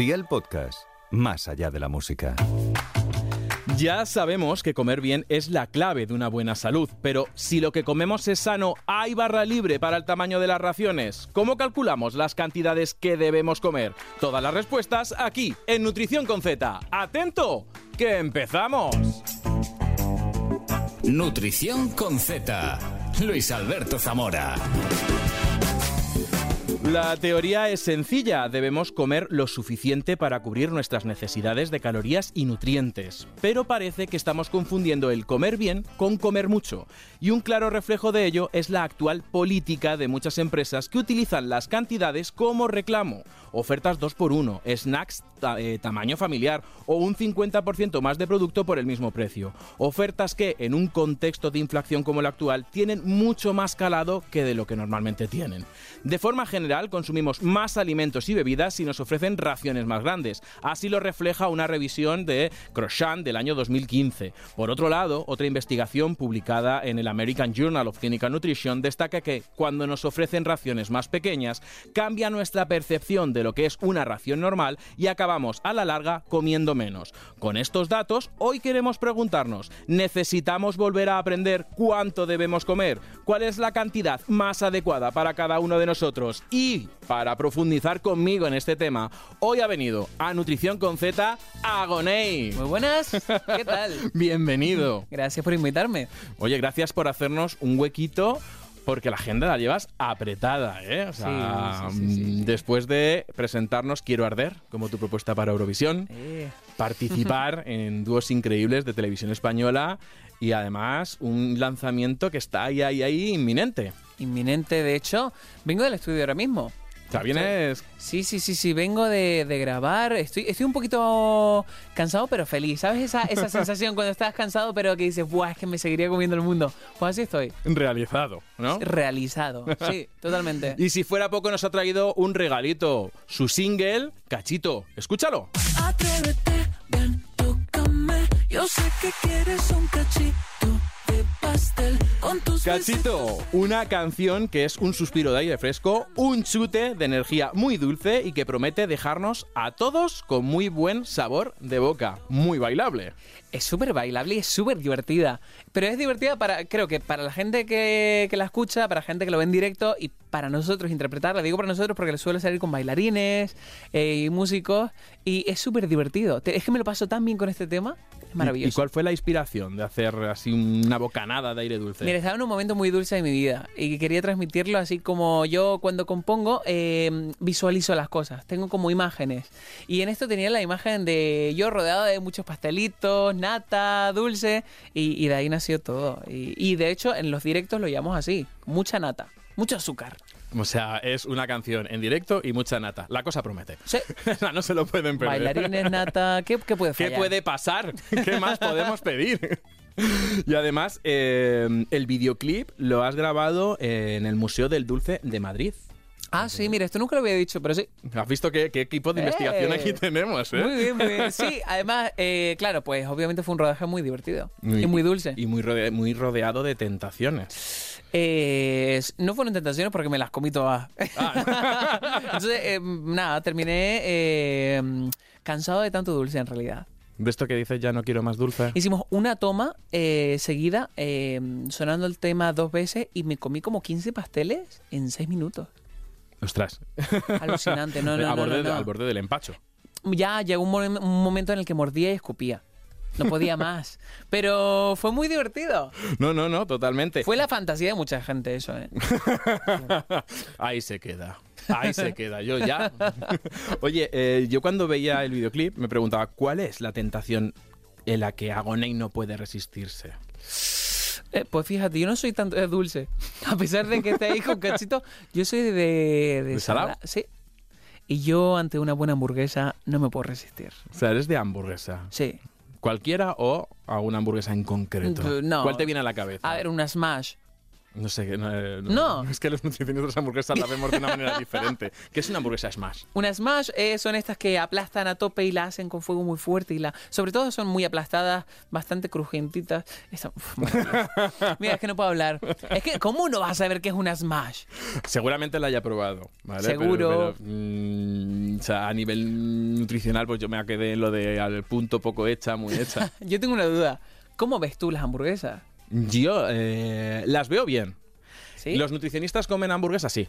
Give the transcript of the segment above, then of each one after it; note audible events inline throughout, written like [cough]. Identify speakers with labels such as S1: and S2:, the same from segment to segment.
S1: Día el podcast, más allá de la música.
S2: Ya sabemos que comer bien es la clave de una buena salud, pero si lo que comemos es sano, ¿hay barra libre para el tamaño de las raciones? ¿Cómo calculamos las cantidades que debemos comer? Todas las respuestas aquí, en Nutrición con Z. ¡Atento! ¡Que empezamos!
S3: Nutrición con Z. Luis Alberto Zamora.
S2: La teoría es sencilla, debemos comer lo suficiente para cubrir nuestras necesidades de calorías y nutrientes, pero parece que estamos confundiendo el comer bien con comer mucho, y un claro reflejo de ello es la actual política de muchas empresas que utilizan las cantidades como reclamo, ofertas 2x1, snacks eh, tamaño familiar o un 50% más de producto por el mismo precio, ofertas que en un contexto de inflación como el actual tienen mucho más calado que de lo que normalmente tienen. De forma general, consumimos más alimentos y bebidas si nos ofrecen raciones más grandes. Así lo refleja una revisión de Crochant del año 2015. Por otro lado, otra investigación publicada en el American Journal of Clinical Nutrition destaca que cuando nos ofrecen raciones más pequeñas, cambia nuestra percepción de lo que es una ración normal y acabamos a la larga comiendo menos. Con estos datos, hoy queremos preguntarnos, ¿necesitamos volver a aprender cuánto debemos comer? ¿Cuál es la cantidad más adecuada para cada uno de nosotros? Y para profundizar conmigo en este tema, hoy ha venido a Nutrición con Z Agoney.
S4: Muy buenas, ¿qué tal? [laughs]
S2: Bienvenido.
S4: Gracias por invitarme.
S2: Oye, gracias por hacernos un huequito porque la agenda la llevas apretada, ¿eh? O sea,
S4: Sí, sí, sí, sí.
S2: mm, después de presentarnos Quiero Arder, como tu propuesta para Eurovisión,
S4: Eh,
S2: participar [laughs] en dúos increíbles de televisión española y además un lanzamiento que está ahí, ahí, ahí inminente.
S4: inminente, de hecho, vengo del estudio ahora mismo.
S2: Sea, vienes...
S4: Sí, sí, sí, sí, vengo de, de grabar. Estoy, estoy un poquito cansado, pero feliz. ¿Sabes esa, esa [laughs] sensación cuando estás cansado, pero que dices, ¡buah, es que me seguiría comiendo el mundo! Pues así estoy.
S2: realizado, ¿no?
S4: Realizado. [laughs] Sí, totalmente.
S2: Y si fuera poco, nos ha traído un regalito, su single, Cachito. Escúchalo.
S5: Atrévete, ven. Yo sé que quieres un cachito de pastel con tus
S2: Cachito, una canción que es un suspiro de aire fresco, un chute de energía muy dulce y que promete dejarnos a todos con muy buen sabor de boca. Muy bailable.
S4: Es súper bailable y es súper divertida. Pero es divertida para, creo que para la gente que, que la escucha, para la gente que lo ve en directo y para nosotros interpretarla. Digo para nosotros porque le suele salir con bailarines eh, y músicos. Y es súper divertido. Es que me lo paso tan bien con este tema. Es
S2: ¿Y
S4: maravilloso.
S2: cuál fue la inspiración de hacer así una bocanada de aire dulce?
S4: Mira, estaba en un momento muy dulce de mi vida y quería transmitirlo así como yo cuando compongo eh, visualizo las cosas, tengo como imágenes. Y en esto tenía la imagen de yo rodeado de muchos pastelitos, nata, dulce, y, y de ahí nació todo. Y, y de hecho en los directos lo llamamos así, mucha nata, mucho azúcar.
S2: O sea, es una canción en directo y mucha nata. La cosa promete.
S4: Sí. [laughs]
S2: No se lo pueden perder.
S4: Bailarines, nata, ¿qué, qué puede
S2: ¿Qué
S4: fallar?
S2: puede pasar? [laughs] ¿Qué más podemos pedir? [laughs] Y además, eh, el videoclip lo has grabado en el Museo del Dulce de Madrid.
S4: Ah, sí, mira, esto nunca lo había dicho, pero sí.
S2: ¿Has visto qué, qué equipo de
S4: Eh.
S2: investigación aquí tenemos? eh?
S4: Muy bien, muy bien. Sí, además, eh, claro, pues obviamente fue un rodaje muy divertido y muy dulce.
S2: Y muy, rode- muy rodeado de tentaciones.
S4: Eh, no fueron tentaciones porque me las comí todas.
S2: Ah. [laughs]
S4: Entonces, eh, nada, terminé eh, cansado de tanto dulce en realidad.
S2: De esto que dices, ya no quiero más dulce.
S4: Hicimos una toma seguida, sonando el tema dos veces, y me comí como 15 pasteles en 6 minutos.
S2: Ostras.
S4: Alucinante, no, [laughs] no,
S2: al,
S4: no,
S2: borde,
S4: no, no.
S2: al borde del empacho.
S4: Ya llegó un momento en el que mordía y escupía. No podía más. Pero fue muy divertido.
S2: No, no, no, totalmente.
S4: Fue la fantasía de mucha gente eso, ¿eh? [laughs]
S2: Ahí se queda. Ahí se queda. Yo ya. [laughs] Oye, eh, yo cuando veía el videoclip me preguntaba, ¿cuál es la tentación en la que Agoney no puede resistirse?
S4: Eh, pues fíjate, yo no soy tanto de dulce. A pesar de que esté ahí con cachito, yo soy de... ¿De,
S2: ¿De salado?
S4: sala- Sí. Y yo ante una buena hamburguesa no me puedo resistir.
S2: O sea, eres de hamburguesa.
S4: Sí.
S2: ¿Cualquiera o a una hamburguesa en concreto?
S4: No.
S2: ¿Cuál te viene a la cabeza?
S4: A ver, una smash.
S2: No sé, no, eh,
S4: No.
S2: Es que los nutricionistas de hamburguesas la vemos de una manera diferente. [laughs] ¿Qué es una hamburguesa smash?
S4: Una smash eh, son estas que aplastan a tope y la hacen con fuego muy fuerte y la, sobre todo son muy aplastadas, bastante uf, maravilloso. [laughs] Mira, es que no puedo hablar. Es que cómo no vas a saber qué es una smash.
S2: Seguramente la haya probado, ¿vale? Pero-
S4: Seguro.
S2: pero, mm, o sea, a nivel nutricional, pues yo me quedé en lo de al punto poco hecha, muy hecha. [laughs]
S4: Yo tengo una duda. ¿Cómo ves tú las hamburguesas?
S2: Yo eh, las veo bien.
S4: ¿Sí?
S2: ¿Los nutricionistas comen hamburguesas? Sí.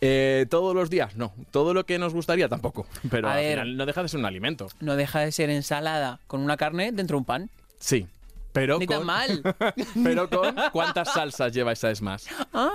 S2: Eh, todos los días, no. Todo lo que nos gustaría, tampoco. [laughs] Pero
S4: A
S2: al
S4: ver.
S2: final no deja de ser un alimento.
S4: No deja de ser ensalada con una carne dentro de un pan.
S2: Sí. Pero
S4: Ni
S2: con,
S4: tan mal. [laughs]
S2: pero con cuántas salsas lleva esa es más.
S4: Ah,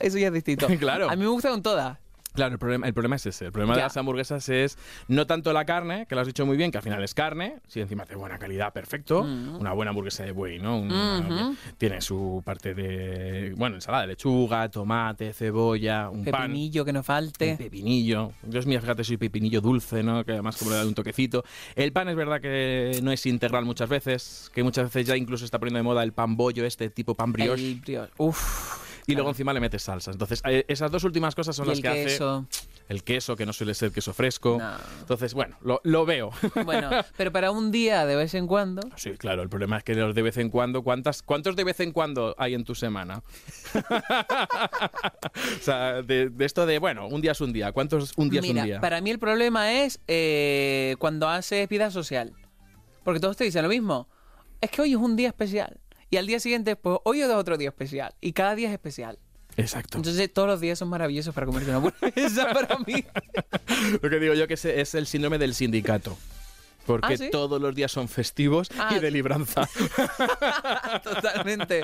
S4: eso ya es distinto. [laughs]
S2: Claro.
S4: A mí me gusta con todas.
S2: Claro, el problema, el problema es ese. El problema de las hamburguesas es no tanto la carne, que lo has dicho muy bien, que al final es carne, si encima de buena calidad, perfecto. Una buena hamburguesa de buey, ¿no?
S4: Ujú.
S2: Tiene su parte de, bueno, ensalada de lechuga, tomate, cebolla, un pan.
S4: Pepinillo que no
S2: Un
S4: falte.
S2: pepinillo. Yo, mira, fíjate, soy pepinillo dulce, ¿no? Que además como le da un toquecito. El pan es verdad que no es integral muchas veces, que muchas veces ya incluso está poniendo de moda el pan bollo, este tipo pan brioche.
S4: El brioche. Uf.
S2: Y luego encima le metes salsas. Entonces, eh, esas dos últimas cosas son
S4: Y
S2: las
S4: el
S2: que hace
S4: queso.
S2: el queso, que no suele ser queso fresco.
S4: No.
S2: Entonces, bueno, lo, lo veo. [laughs]
S4: Bueno, pero para un día de vez en cuando.
S2: Sí, claro, el problema es que los de vez en cuando, ¿cuántas, ¿cuántos de vez en cuando hay en tu semana? [laughs] o sea, de, de esto de, bueno, un día es un día, ¿cuántos un día es un día?
S4: para mí el problema es eh, cuando haces vida social. Porque todos te dicen lo mismo. Es que hoy es un día especial. Y al día siguiente, pues hoy es otro día especial. Y cada día es especial.
S2: Exacto.
S4: Entonces todos los días son maravillosos para comerte una hamburguesa [laughs] para mí. [laughs]
S2: Lo que digo yo que es, es el síndrome del sindicato. Porque
S4: ¿Ah, sí?
S2: todos los días son festivos
S4: Ah,
S2: y de libranza. [laughs]
S4: Totalmente.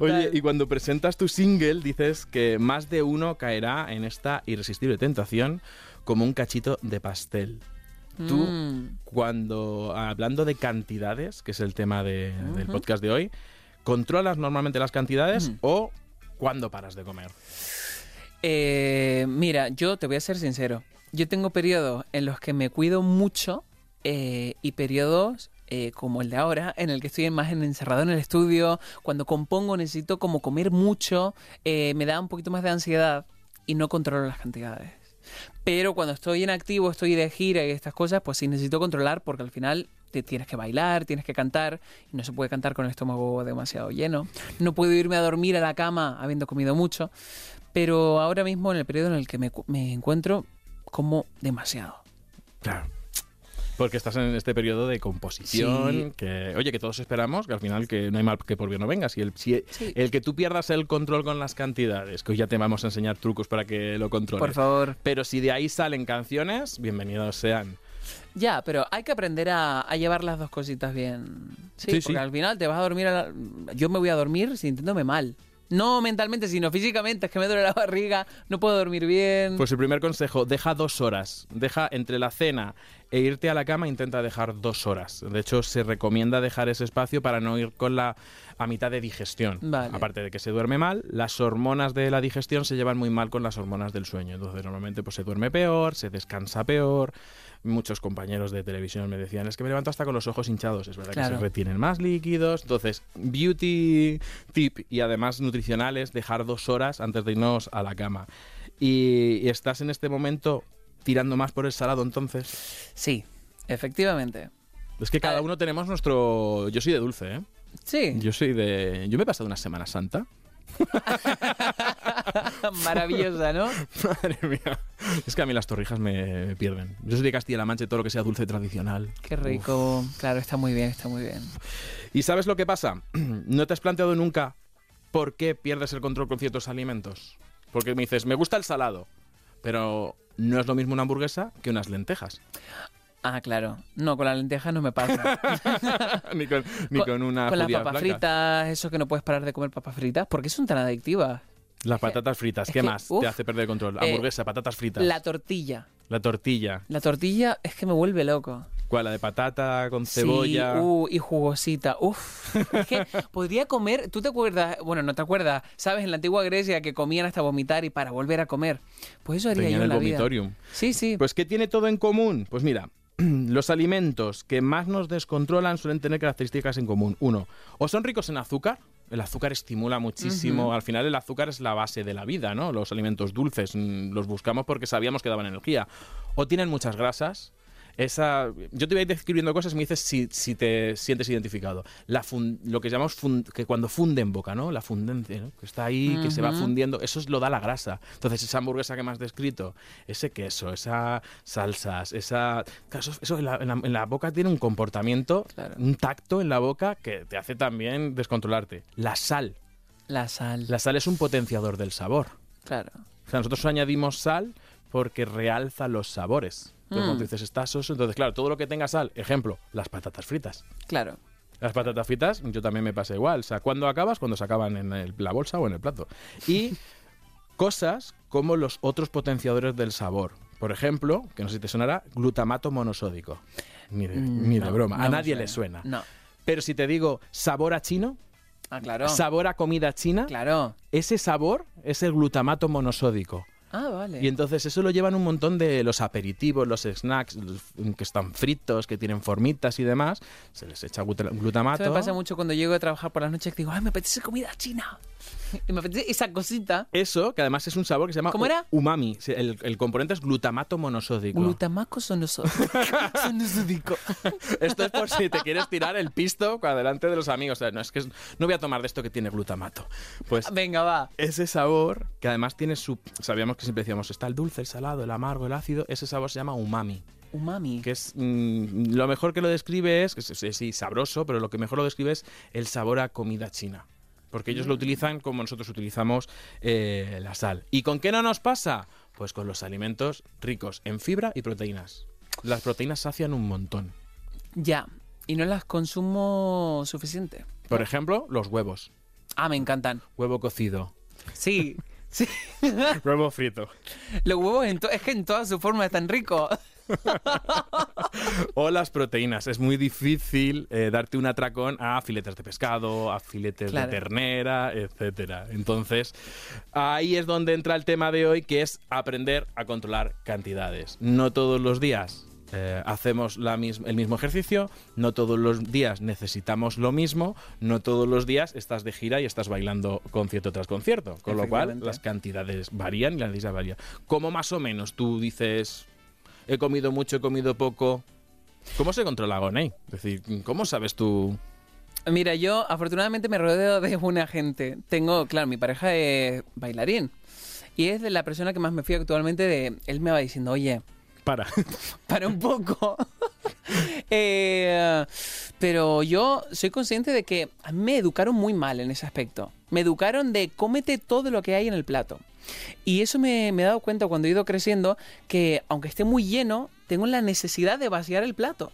S2: Oye, y cuando presentas tu single dices que más de uno caerá en esta irresistible tentación como un cachito de pastel. Tú,
S4: Mm.
S2: cuando, hablando de cantidades, que es el tema de- del podcast de hoy, ¿controlas normalmente las cantidades o cuándo paras de comer?
S4: Eh, mira, yo te voy a ser sincero. Yo tengo periodos en los que me cuido mucho eh, y periodos eh, como el de ahora, en el que estoy más en- encerrado en el estudio. Cuando compongo necesito como comer mucho, eh, me da un poquito más de ansiedad y no controlo las cantidades. Pero cuando estoy en activo, estoy de gira y estas cosas, pues sí necesito controlar porque al final te tienes que bailar, tienes que cantar y no se puede cantar con el estómago demasiado lleno. No puedo irme a dormir a la cama habiendo comido mucho. Pero ahora mismo, en el periodo en el que me, me encuentro, como demasiado.
S2: Claro. Porque estás en este periodo de composición,
S4: Sí.
S2: que, oye, que todos esperamos que al final que no hay mal que por bien no venga. Si el, si
S4: Sí.
S2: el que tú pierdas el control con las cantidades, que hoy ya te vamos a enseñar trucos para que lo controles.
S4: Por favor.
S2: Pero si de ahí salen canciones, bienvenidos sean.
S4: Ya, pero hay que aprender a, a llevar las dos cositas bien. Sí,
S2: Sí,
S4: porque
S2: sí.
S4: al final te vas a dormir. a la- Yo me voy a dormir sintiéndome mal. No mentalmente, sino físicamente. Es que me duele la barriga, no puedo dormir bien.
S2: Pues el primer consejo, deja dos horas. Deja entre la cena e irte a la cama, intenta dejar dos horas. De hecho, se recomienda dejar ese espacio para no ir con la a mitad de digestión.
S4: Vale.
S2: Aparte de que se duerme mal, las hormonas de la digestión se llevan muy mal con las hormonas del sueño. Entonces, normalmente pues se duerme peor, se descansa peor. Muchos compañeros de televisión me decían, es que me levanto hasta con los ojos hinchados. Es verdad que se retienen más líquidos. Entonces, beauty tip y además nutricionales, dejar dos horas antes de irnos a la cama. Y, y estás en este momento tirando más por el salado, entonces.
S4: Sí, efectivamente.
S2: Es que cada
S4: A-
S2: uno tenemos nuestro... Yo soy de dulce, ¿eh?
S4: Sí,
S2: Yo soy de... Yo me he pasado una Semana Santa. [laughs]
S4: maravillosa, ¿no? [laughs]
S2: Madre mía. Es que a mí las torrijas me, pierden. Yo soy de Castilla-La Mancha y todo lo que sea dulce tradicional.
S4: Qué rico. Claro, está muy bien, está muy bien.
S2: ¿Y sabes lo que pasa? [clears throat] ¿No te has planteado nunca por qué pierdes el control con ciertos alimentos? Porque me dices, me gusta el salado, pero no es lo mismo una hamburguesa que unas lentejas.
S4: Ah, claro. No, con la lenteja no me pasa. [laughs]
S2: ni con, ni con una
S4: Con las papas
S2: blanca.
S4: fritas, eso que no puedes parar de comer papas fritas, ¿por qué son tan adictivas?
S2: Las patatas fritas, ¿qué
S4: que,
S2: más
S4: uf,
S2: te hace perder el control?
S4: eh,
S2: Hamburguesa, patatas fritas.
S4: La tortilla.
S2: La tortilla.
S4: La tortilla es que me vuelve loco.
S2: ¿Cuál? La de patata con cebolla.
S4: Sí, uh, y jugosita. Uf. Es que podría comer. ¿Tú te acuerdas? Bueno, no te acuerdas. ¿Sabes? En la antigua Grecia que comían hasta vomitar y para volver a comer. Pues eso haría
S2: Tenían
S4: yo en
S2: el
S4: la vida.
S2: vomitorium.
S4: Sí, sí.
S2: Pues ¿qué tiene todo en común? Pues mira, [clears throat] los alimentos que más nos descontrolan suelen tener características en común. Uno, o son ricos en azúcar, El azúcar estimula muchísimo. Al final el azúcar es la base de la vida, ¿no? Los alimentos dulces mm, los buscamos porque sabíamos que daban energía. O tienen muchas grasas. Esa, yo te voy a ir describiendo cosas y me dices si, si te sientes identificado. La fun- lo que llamamos fun- que cuando funde en boca, ¿no? La fundencia, ¿no? Que está ahí, que se va fundiendo. Eso es lo da la grasa. Entonces esa hamburguesa que me has descrito, ese queso, esas salsas, esa... Eso, eso en, la, en la- en la boca tiene un comportamiento,
S4: Claro.
S2: un tacto en la boca que te hace también descontrolarte. La sal.
S4: La sal.
S2: La sal es un potenciador del sabor.
S4: Claro.
S2: O sea, nosotros añadimos sal porque realza los sabores. Entonces,
S4: Mm.
S2: cuando dices está soso, entonces, claro, todo lo que tenga sal, ejemplo, las patatas fritas.
S4: Claro.
S2: Las patatas fritas, yo también me pasa igual. O sea, ¿cuándo acabas? Cuando se acaban en el- la bolsa o en el plato. Y [laughs] cosas como los otros potenciadores del sabor. Por ejemplo, que no sé si te sonará, glutamato monosódico. Ni de,
S4: Mm,
S2: ni de
S4: no,
S2: broma.
S4: no
S2: a nadie le suena.
S4: No.
S2: Pero si te digo sabor a chino,
S4: Ah, claro.
S2: sabor a comida china,
S4: Claro.
S2: ese sabor es el glutamato monosódico.
S4: Ah, vale.
S2: Y entonces eso lo llevan un montón de los aperitivos, los snacks, los que están fritos, que tienen formitas y demás. Se les echa gluta- glutamato.
S4: Esto me pasa mucho cuando llego a trabajar por las noches que digo, ay, me apetece comida china. [laughs] Y me apetece esa cosita.
S2: Eso, que además es un sabor que se llama
S4: ¿Cómo era?
S2: umami. El, el componente es glutamato monosódico.
S4: Glutamaco [laughs] sonosódico. sonosódico. [laughs]
S2: Esto es por si te quieres tirar el pisto delante de los amigos. O sea, no, es que es- no voy a tomar de esto que tiene glutamato. Pues
S4: Venga, va.
S2: ese sabor, que además tiene su... Sabíamos que siempre decíamos, está el dulce, el salado, el amargo, el ácido. Ese sabor se llama umami.
S4: Umami.
S2: que es mm, lo mejor que lo describe es, que es, es- sí, sabroso, pero lo que mejor lo describe es el sabor a comida china. Porque ellos lo utilizan como nosotros utilizamos eh, la sal. ¿Y con qué no nos pasa? Pues con los alimentos ricos en fibra y proteínas. Las proteínas sacian un montón.
S4: Ya. Y no las consumo suficiente.
S2: Por ejemplo, los huevos.
S4: Ah, me encantan.
S2: Huevo cocido.
S4: Sí. [laughs] Sí. [laughs]
S2: Huevo frito.
S4: Los huevos en es que en toda su forma están ricos. [laughs]
S2: O las proteínas. Es muy difícil eh, darte un atracón a filetes de pescado, a filetes
S4: Claro.
S2: de ternera, etcétera. Entonces, ahí es donde entra el tema de hoy, que es aprender a controlar cantidades. No todos los días. Eh, hacemos la mis- el mismo ejercicio, no todos los días necesitamos lo mismo, no todos los días estás de gira y estás bailando concierto tras concierto, con lo cual las cantidades varían y la necesidad varía. ¿Cómo más o menos tú dices, he comido mucho, he comido poco? ¿Cómo se controla Gonei? Es decir, ¿cómo sabes tú?
S4: Mira, yo afortunadamente me rodeo de buena gente. Tengo, claro, mi pareja es bailarín. Y es de la persona que más me fío actualmente de... Él me va diciendo, oye,
S2: Para. [laughs]
S4: para un poco. [laughs] Eh, pero yo soy consciente de que a mí me educaron muy mal en ese aspecto. Me educaron de cómete todo lo que hay en el plato. Y eso me, me he dado cuenta cuando he ido creciendo que aunque esté muy lleno, tengo la necesidad de vaciar el plato.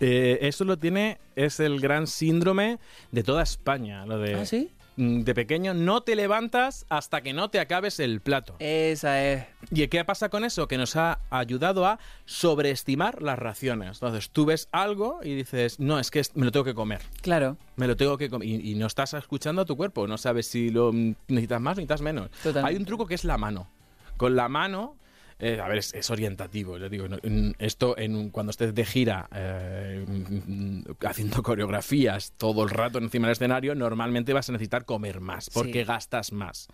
S2: Eh, eso lo tiene, es el gran síndrome de toda España. Lo de,
S4: ¿Ah, sí?
S2: Mm, de pequeño no te levantas hasta que no te acabes el plato.
S4: Esa es.
S2: ¿Y qué pasa con eso? Que nos ha ayudado a sobreestimar las raciones. Entonces tú ves algo y dices, no, es que me lo tengo que comer.
S4: Claro,
S2: Me lo tengo que comer. Y, y no estás escuchando a tu cuerpo. No sabes si lo mm, necesitas más o necesitas menos.
S4: Totalmente.
S2: Hay un truco que es la mano. Con la mano. Eh, a ver, es, es orientativo. Yo digo, esto en cuando estés de gira eh, haciendo [laughs] coreografías todo el rato encima del escenario, normalmente vas a necesitar comer más porque
S4: Sí.
S2: gastas más.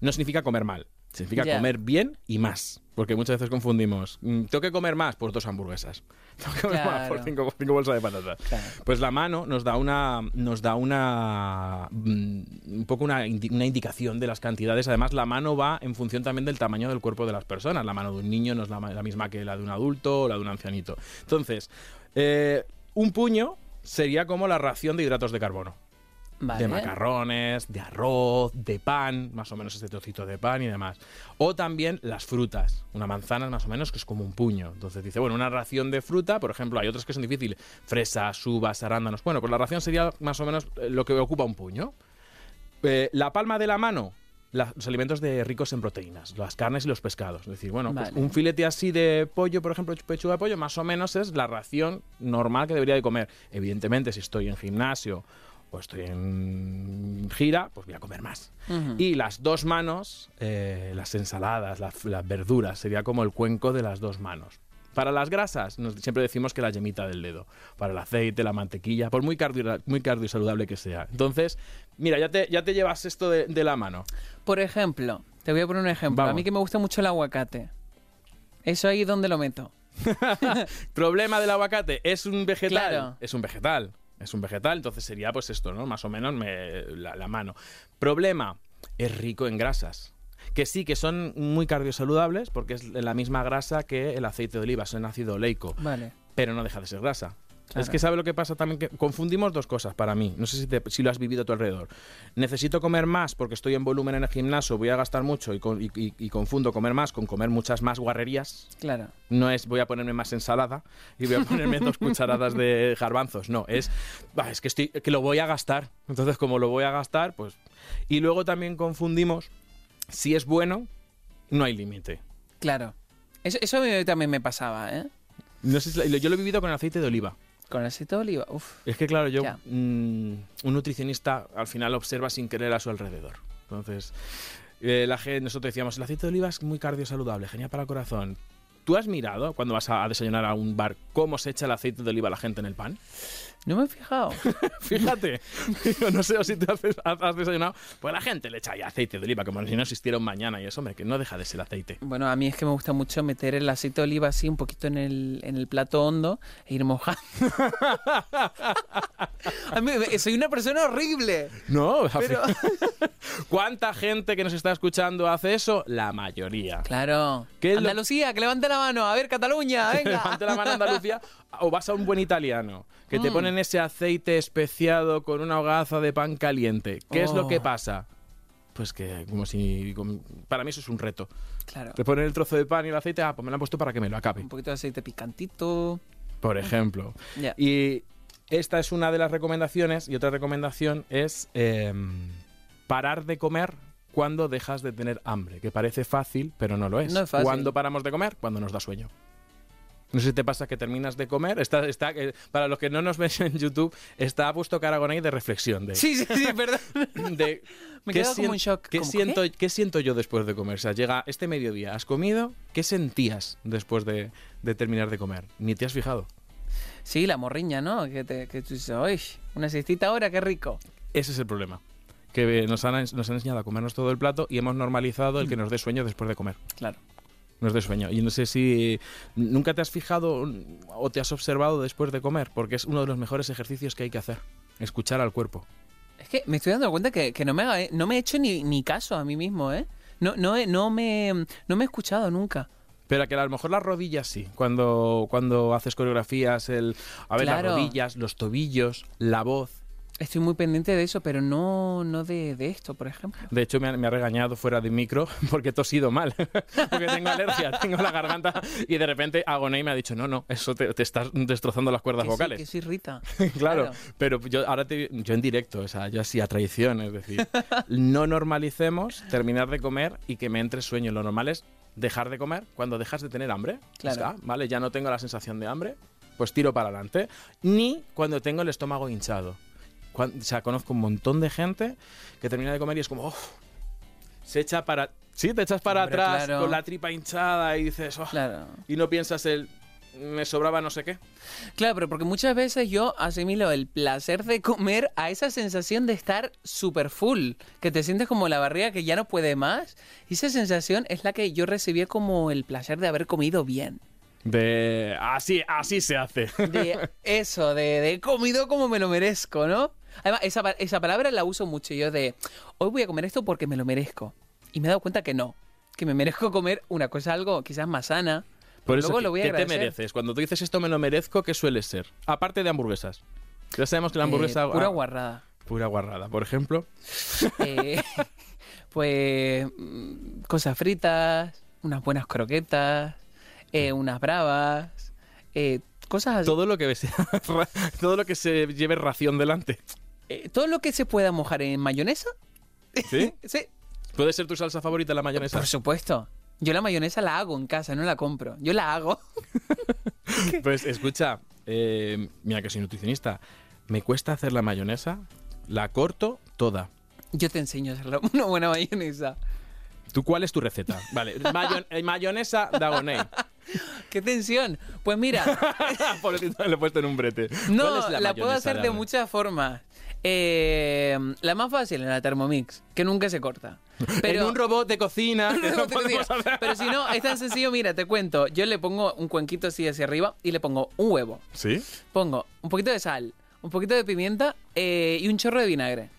S2: No significa comer mal, significa comer bien y más. Porque muchas veces confundimos. mm, Tengo que comer más por dos hamburguesas. [laughs] Tengo que comer más por cinco, cinco bolsas de patatas.
S4: claro.
S2: Pues la mano nos da una nos da una mm, un poco una, una indicación de las cantidades. Además, la mano va en función también del tamaño del cuerpo de las personas. La mano de un niño no es la misma que la de un adulto o la de un ancianito. Entonces, eh, un puño sería como la ración de hidratos de carbono.
S4: Vale.
S2: De macarrones, de arroz, de pan, más o menos este trocito de pan y demás. O también las frutas. Una manzana más o menos que es como un puño. Entonces dice, bueno, una ración de fruta, por ejemplo, hay otras que son difíciles. Fresas, uvas, arándanos. Bueno, pues la ración sería más o menos eh, lo que ocupa un puño. Eh, la palma de la mano, la- los alimentos de ricos en proteínas, las carnes y los pescados. Es decir, bueno, pues un filete así de pollo, por ejemplo, pechuga de pollo, más o menos es la ración normal que debería de comer. Evidentemente, si estoy en gimnasio o estoy en gira, pues voy a comer más.
S4: Ujú.
S2: Y las dos manos, eh, las ensaladas, las, las verduras, sería como el cuenco de las dos manos. Para las grasas, nos- siempre decimos que la yemita del dedo. Para el aceite, la mantequilla, por muy cardio, muy cardio saludable que sea. Entonces, mira, ya te, ya te llevas esto de, de la mano.
S4: Por ejemplo, te voy a poner un ejemplo.
S2: Vamos.
S4: A mí que me gusta mucho el aguacate. Eso ahí, ¿dónde lo meto? [laughs]
S2: Problema del aguacate, es un vegetal.
S4: Claro.
S2: Es un vegetal. Es un vegetal, entonces sería pues esto, ¿no? Más o menos me- la, la mano. Problema, es rico en grasas. Que sí, que son muy cardiosaludables porque es la misma grasa que el aceite de oliva, es un ácido oleico,
S4: Vale.
S2: pero no deja de ser grasa.
S4: Claro.
S2: Es que sabe lo que pasa también que confundimos dos cosas para mí. No sé si, te- si lo has vivido a tu alrededor. Necesito comer más porque estoy en volumen en el gimnasio, voy a gastar mucho y, con- y- y- y confundo comer más con comer muchas más guarrerías
S4: Claro.
S2: no es voy a ponerme más ensalada y voy a ponerme dos [laughs] cucharadas de garbanzos. No, es, "Bah, es que, estoy, que lo voy a gastar. Entonces, como lo voy a gastar, pues... Y luego también confundimos, si es bueno, no hay límite.
S4: Claro. Eso, también me pasaba, ¿eh?
S2: No sé yo lo he vivido con el aceite de oliva.
S4: Con aceite de oliva. Uf.
S2: Es que, claro, yo, mm, un nutricionista al final observa sin querer a su alrededor. Entonces, eh, la gente, nosotros decíamos, el aceite de oliva es muy cardiosaludable, genial para el corazón. ¿Tú has mirado cuando vas a, a desayunar a un bar cómo se echa el aceite de oliva a la gente en el pan?
S4: No me he fijado. [laughs]
S2: Fíjate, [laughs] Digo, no sé si haces- has, has desayunado, pues la gente le echa ahí aceite de oliva, como si no existiera un mañana y eso, hombre, que no deja de ser aceite.
S4: Bueno, a mí es que me gusta mucho meter el aceite de oliva así un poquito en el, en el plato hondo e ir mojando. [laughs] a mí, soy una persona horrible.
S2: No,
S4: Pero-
S2: ¿cuánta gente que nos está escuchando hace eso? La mayoría.
S4: Claro.
S2: ¿Qué es lo-
S4: Andalucía, que levante la mano. A ver, Cataluña, venga.
S2: Levante la mano Andalucía o vas a un buen italiano que
S4: Mm.
S2: te ponen ese aceite especiado con una hogaza de pan caliente. ¿Qué es lo
S4: Oh.
S2: que pasa? Pues que como si como- para mí eso es un reto.
S4: Claro.
S2: Te ponen el trozo de pan y el aceite, ah, pues me lo han puesto para que me lo acabe,
S4: Un poquito de aceite picantito.
S2: por ejemplo. [laughs] Y esta es una de las recomendaciones y otra recomendación es eh, parar de comer cuando dejas de tener hambre, que parece fácil, pero no lo es.
S4: No es fácil.
S2: ¿Cuándo paramos de comer? Cuando nos da sueño. No sé si te pasa que terminas de comer. Está, está, eh, para los que no nos ven en YouTube, está puesto Caragonay de reflexión. De,
S4: Sí, sí, sí, [laughs] perdón.
S2: de
S4: Me
S2: ¿qué
S4: quedo como en shock.
S2: ¿qué siento,
S4: ¿qué?
S2: ¿Qué siento yo después de comer? O sea, llega este mediodía, has comido, ¿qué sentías después de, de terminar de comer? Ni te has fijado.
S4: Sí, la morriña, ¿no? Que, te, que tú dices, "Uy, una siestita ahora, qué rico.
S2: Ese es el problema. Que nos han, nos han enseñado a comernos todo el plato y hemos normalizado el que nos dé sueño después de comer.
S4: Claro.
S2: Nos dé sueño. Y no sé si nunca te has fijado o te has observado después de comer, porque es uno de los mejores ejercicios que hay que hacer. Escuchar al cuerpo.
S4: Es que me estoy dando cuenta que, que no, me haga- no me he hecho ni, ni caso a mí mismo, ¿eh? No, no, no, me, no me he escuchado nunca.
S2: Pero que a lo mejor las rodillas sí. Cuando, cuando haces coreografías, el, a ver,
S4: Claro.
S2: las rodillas, los tobillos, la voz.
S4: Estoy muy pendiente de eso, pero no, no de, de esto, por ejemplo.
S2: De hecho, me ha, me ha regañado fuera de micro [laughs] porque he tosido mal. [laughs] porque tengo alergia, [laughs] tengo la garganta. Y de repente Agoné me ha dicho, no, no, eso te, te estás destrozando las cuerdas
S4: Que sí,
S2: vocales.
S4: que irrita.
S2: claro,
S4: Claro.
S2: pero yo ahora te, yo en directo, o sea, yo así a traición, es decir, no normalicemos terminar de comer y que me entre sueño. Lo normal es dejar de comer cuando dejas de tener hambre. ¿vale? Ya no tengo la sensación de hambre, pues tiro para adelante. Ni cuando tengo el estómago hinchado. O sea, conozco un montón de gente que termina de comer y es como, se echa para... Sí, te echas para
S4: Hombre,
S2: atrás
S4: claro.
S2: con la tripa hinchada y dices, "Oh",
S4: Claro.
S2: y no piensas el, me sobraba no sé qué.
S4: Claro, pero porque muchas veces yo asimilo el placer de comer a esa sensación de estar super full, que te sientes como la barriga que ya no puede más. Y esa sensación es la que yo recibía como el placer de haber comido bien.
S2: De... Así, así se hace.
S4: De [laughs] eso, de, de he comido como me lo merezco, ¿no? Además, esa, esa palabra la uso mucho yo de hoy voy a comer esto porque me lo merezco. Y me he dado cuenta que no, que me merezco [laughs] comer una cosa, algo quizás más sana.
S2: Por eso,
S4: luego
S2: ¿qué-
S4: lo voy a
S2: ¿qué te mereces? Cuando tú dices esto me lo merezco, ¿qué suele ser? Aparte de hamburguesas. Ya sabemos que la
S4: Eh,
S2: hamburguesa...
S4: pura
S2: ah,
S4: guarrada.
S2: Pura guarrada. Por ejemplo,
S4: Eh, [laughs] pues mm, cosas fritas, unas buenas croquetas, eh, unas bravas, eh, cosas así.
S2: todo lo que sea- [laughs] todo lo que se lleve ración delante.
S4: Eh, todo lo que se pueda mojar en mayonesa.
S2: ¿Sí? [laughs]
S4: Sí,
S2: ¿Puede ser tu salsa favorita la mayonesa?
S4: por supuesto. Yo la mayonesa la hago en casa, no la compro. Yo la hago. [laughs]
S2: Pues escucha, eh, mira que soy nutricionista. Me cuesta hacer la mayonesa, la corto toda.
S4: Yo te enseño a hacer [laughs] una buena mayonesa.
S2: ¿Tú cuál es tu receta? Vale, mayo- eh, mayonesa Dagonet.
S4: ¡Qué tensión! Pues mira,
S2: Pobrecito, le he puesto en un brete.
S4: no,
S2: ¿Cuál es
S4: la, puedo hacer de
S2: la-
S4: muchas formas. Eh, la más fácil es la Thermomix, que nunca se corta. [laughs] Pero
S2: en un robot de cocina. [laughs] que no
S4: No te
S2: podemos
S4: diga.
S2: hacer.
S4: Pero si no, es tan sencillo, mira, te cuento. Yo le pongo un cuenquito así hacia arriba y le pongo un huevo.
S2: ¿Sí?
S4: Pongo un poquito de sal, un poquito de pimienta eh, y un chorro de vinagre.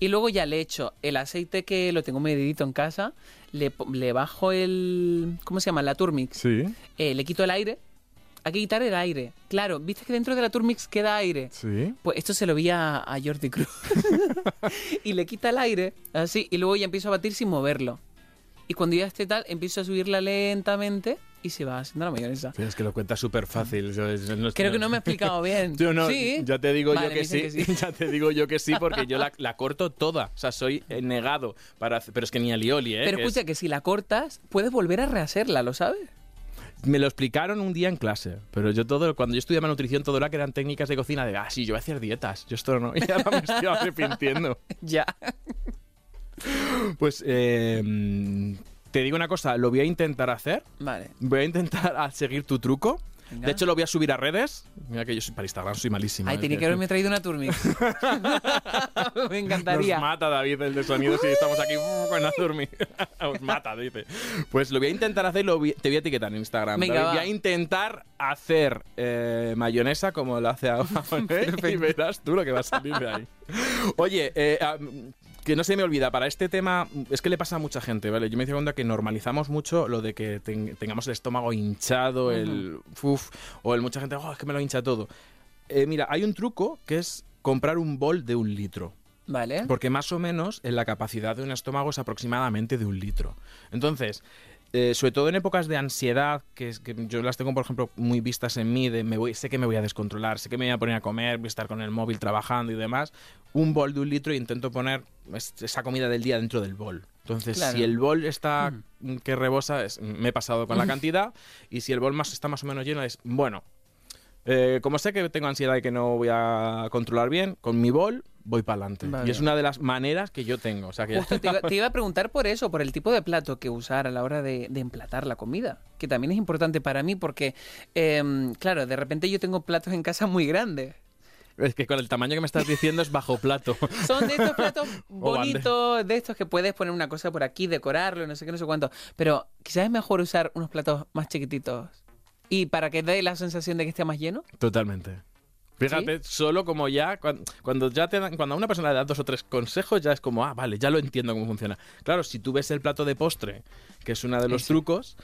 S4: Y luego ya le echo el aceite que lo tengo medidito en casa, le, le bajo el... ¿Cómo se llama? La Turmix.
S2: Sí.
S4: Eh, le quito el aire. Hay que quitar el aire. Claro, ¿viste que dentro de la Turmix queda aire?
S2: Sí.
S4: Pues esto se lo vi a, a Jordi Cruz. [laughs] [laughs] y le quita el aire, así, y luego ya empiezo a batir sin moverlo. Y cuando ya esté tal, empiezo a subirla lentamente y se va haciendo la mayonesa.
S2: Sí, es que lo cuentas súper fácil.
S4: Creo que no me he explicado bien. [laughs]
S2: Yo no,
S4: ¿Sí?
S2: ya te digo
S4: Vale,
S2: yo que sí,
S4: dicen que sí.
S2: ya te digo yo que sí, porque yo la, la corto toda, o sea, soy eh, negado para, hacer- pero es que ni alioli, ¿eh?
S4: Pero
S2: es-
S4: escucha, que si la cortas, puedes volver a rehacerla, ¿lo sabes?
S2: Me lo explicaron un día en clase, pero yo todo, cuando yo estudiaba nutrición, todo era que eran técnicas de cocina de, ah, sí, yo voy a hacer dietas, yo esto no, [laughs] y ahora me estoy arrepintiendo. [laughs]
S4: Ya.
S2: Pues, eh, te digo una cosa, lo voy a intentar hacer,
S4: Vale.
S2: voy a intentar seguir tu truco. De hecho, lo voy a subir a redes. Mira que yo soy para Instagram, soy malísimo.
S4: Ay,
S2: es
S4: tenía que haberme traído una Turmix. [laughs] [laughs] Me encantaría.
S2: Nos mata David el de sonido si estamos aquí uh, con la Turmi. [laughs] Os mata, dice. Pues lo voy a intentar hacer y lo voy- te voy a etiquetar en Instagram.
S4: Venga,
S2: David.
S4: va.
S2: Voy a intentar hacer eh, mayonesa como lo hace ahora ¿eh? y verás tú lo que va a salir de ahí. Oye, eh, ah, que no se me olvida, para este tema, es que le pasa a mucha gente, ¿vale? Yo me doy cuenta que normalizamos mucho lo de que ten- tengamos el estómago hinchado, el uf, o el mucha gente, oh, es que me lo hincha todo. Eh, mira, hay un truco que es comprar un bol de un litro.
S4: Vale.
S2: Porque más o menos en la capacidad de un estómago es aproximadamente de un litro. Entonces, eh, sobre todo en épocas de ansiedad, que, que yo las tengo, por ejemplo, muy vistas en mí, de me voy, sé que me voy a descontrolar, sé que me voy a poner a comer, voy a estar con el móvil trabajando y demás, un bol de un litro e intento poner es- esa comida del día dentro del bol. Entonces,
S4: Claro.
S2: si el bol está mm, que rebosa, es- me he pasado con la cantidad, y si el bol más está más o menos lleno, es bueno. eh, como sé que tengo ansiedad y que no voy a controlar bien, con mi bol voy para adelante.
S4: Vale.
S2: Y es una de las maneras que yo tengo. O sea, que
S4: Justo te iba, [laughs] te iba a preguntar por eso, por el tipo de plato que usar a la hora de, de emplatar la comida, que también es importante para mí porque, em, claro, de repente yo tengo platos en casa muy grandes.
S2: es que con el tamaño que me estás diciendo es bajo plato. [laughs]
S4: Son de estos platos [laughs] bonitos, de estos que puedes poner una cosa por aquí, decorarlo, no sé qué, no sé cuánto. Pero quizás es mejor usar unos platos más chiquititos. Y para que dé la sensación de que esté más lleno.
S2: Totalmente. Fíjate, solo como ya, cuan- cuando, ya te dan, cuando a una persona le das dos o tres consejos, ya es como, ah, vale, ya lo entiendo cómo funciona. Claro, si tú ves el plato de postre, que es uno de los
S4: Eso.
S2: trucos,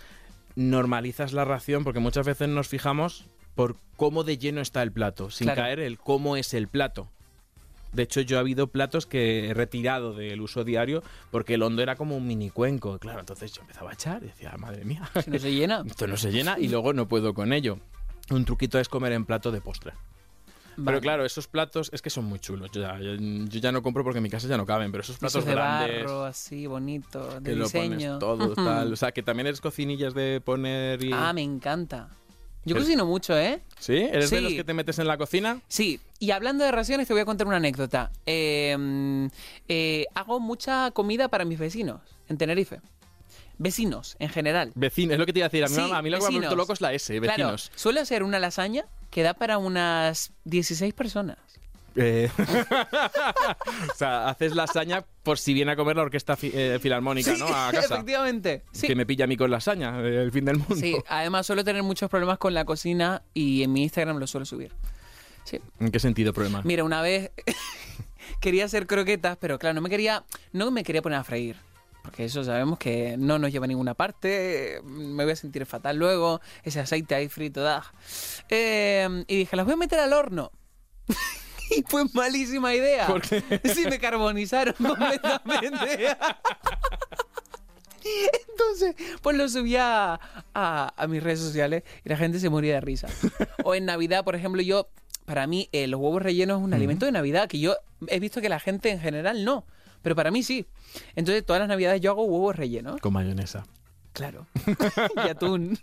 S2: normalizas la ración, porque muchas veces nos fijamos por cómo de lleno está el plato, sin
S4: Claro.
S2: caer el cómo es el plato. De hecho, yo ha habido platos que he retirado del uso diario porque el hondo era como un mini cuenco. Claro, entonces yo empezaba a echar y decía, madre mía,
S4: no se llena. [laughs]
S2: esto no se llena y luego no puedo con ello. Un truquito es comer en plato de postre. Pero claro, esos platos es que son muy chulos. Yo ya, yo, yo ya no compro porque en mi casa ya no caben, pero esos platos
S4: de
S2: grandes
S4: barro, así, bonito, de
S2: que lo
S4: diseño.
S2: pones todo, [laughs] tal. O sea, que también eres cocinillas de poner y...
S4: Ah, me encanta. Yo cocino mucho, ¿eh?
S2: ¿Sí? ¿Eres de los que te metes en la cocina?
S4: Sí, y hablando de raciones, te voy a contar una anécdota. Eh, eh, hago mucha comida para mis vecinos en Tenerife. Vecinos, en general.
S2: Vecinos, es lo que te iba a decir. A mí,
S4: Sí,
S2: a mí lo que me ha vuelto loco es la S,
S4: Claro,
S2: vecinos.
S4: suelo hacer una lasaña que da para unas 16 personas.
S2: Eh, [laughs] o sea, haces lasaña por si viene a comer la orquesta fi- eh, filarmónica, ¿no? A casa.
S4: Efectivamente. Sí.
S2: Que me pilla a mí con lasaña, eh, el fin del mundo.
S4: Sí, además suelo tener muchos problemas con la cocina y en mi Instagram lo suelo subir. Sí.
S2: ¿En qué sentido problema?
S4: Mira, una vez [laughs] quería hacer croquetas, pero claro, no me quería, no me quería poner a freír. Porque eso sabemos que no nos lleva a ninguna parte, me voy a sentir fatal luego, ese aceite ahí frito, da. Eh, y dije, las voy a meter al horno. [laughs] y fue malísima idea.
S2: ¿Por qué?
S4: Sí, me carbonizaron [laughs] completamente. [laughs] Entonces, pues lo subí a, a- a mis redes sociales y la gente se moría de risa. O en Navidad, por ejemplo, yo, para mí, eh, los huevos rellenos es un alimento de Navidad que yo he visto que la gente en general no, pero para mí sí. Entonces, todas las Navidades yo hago huevos rellenos.
S2: Con mayonesa.
S4: Claro. [laughs] y atún.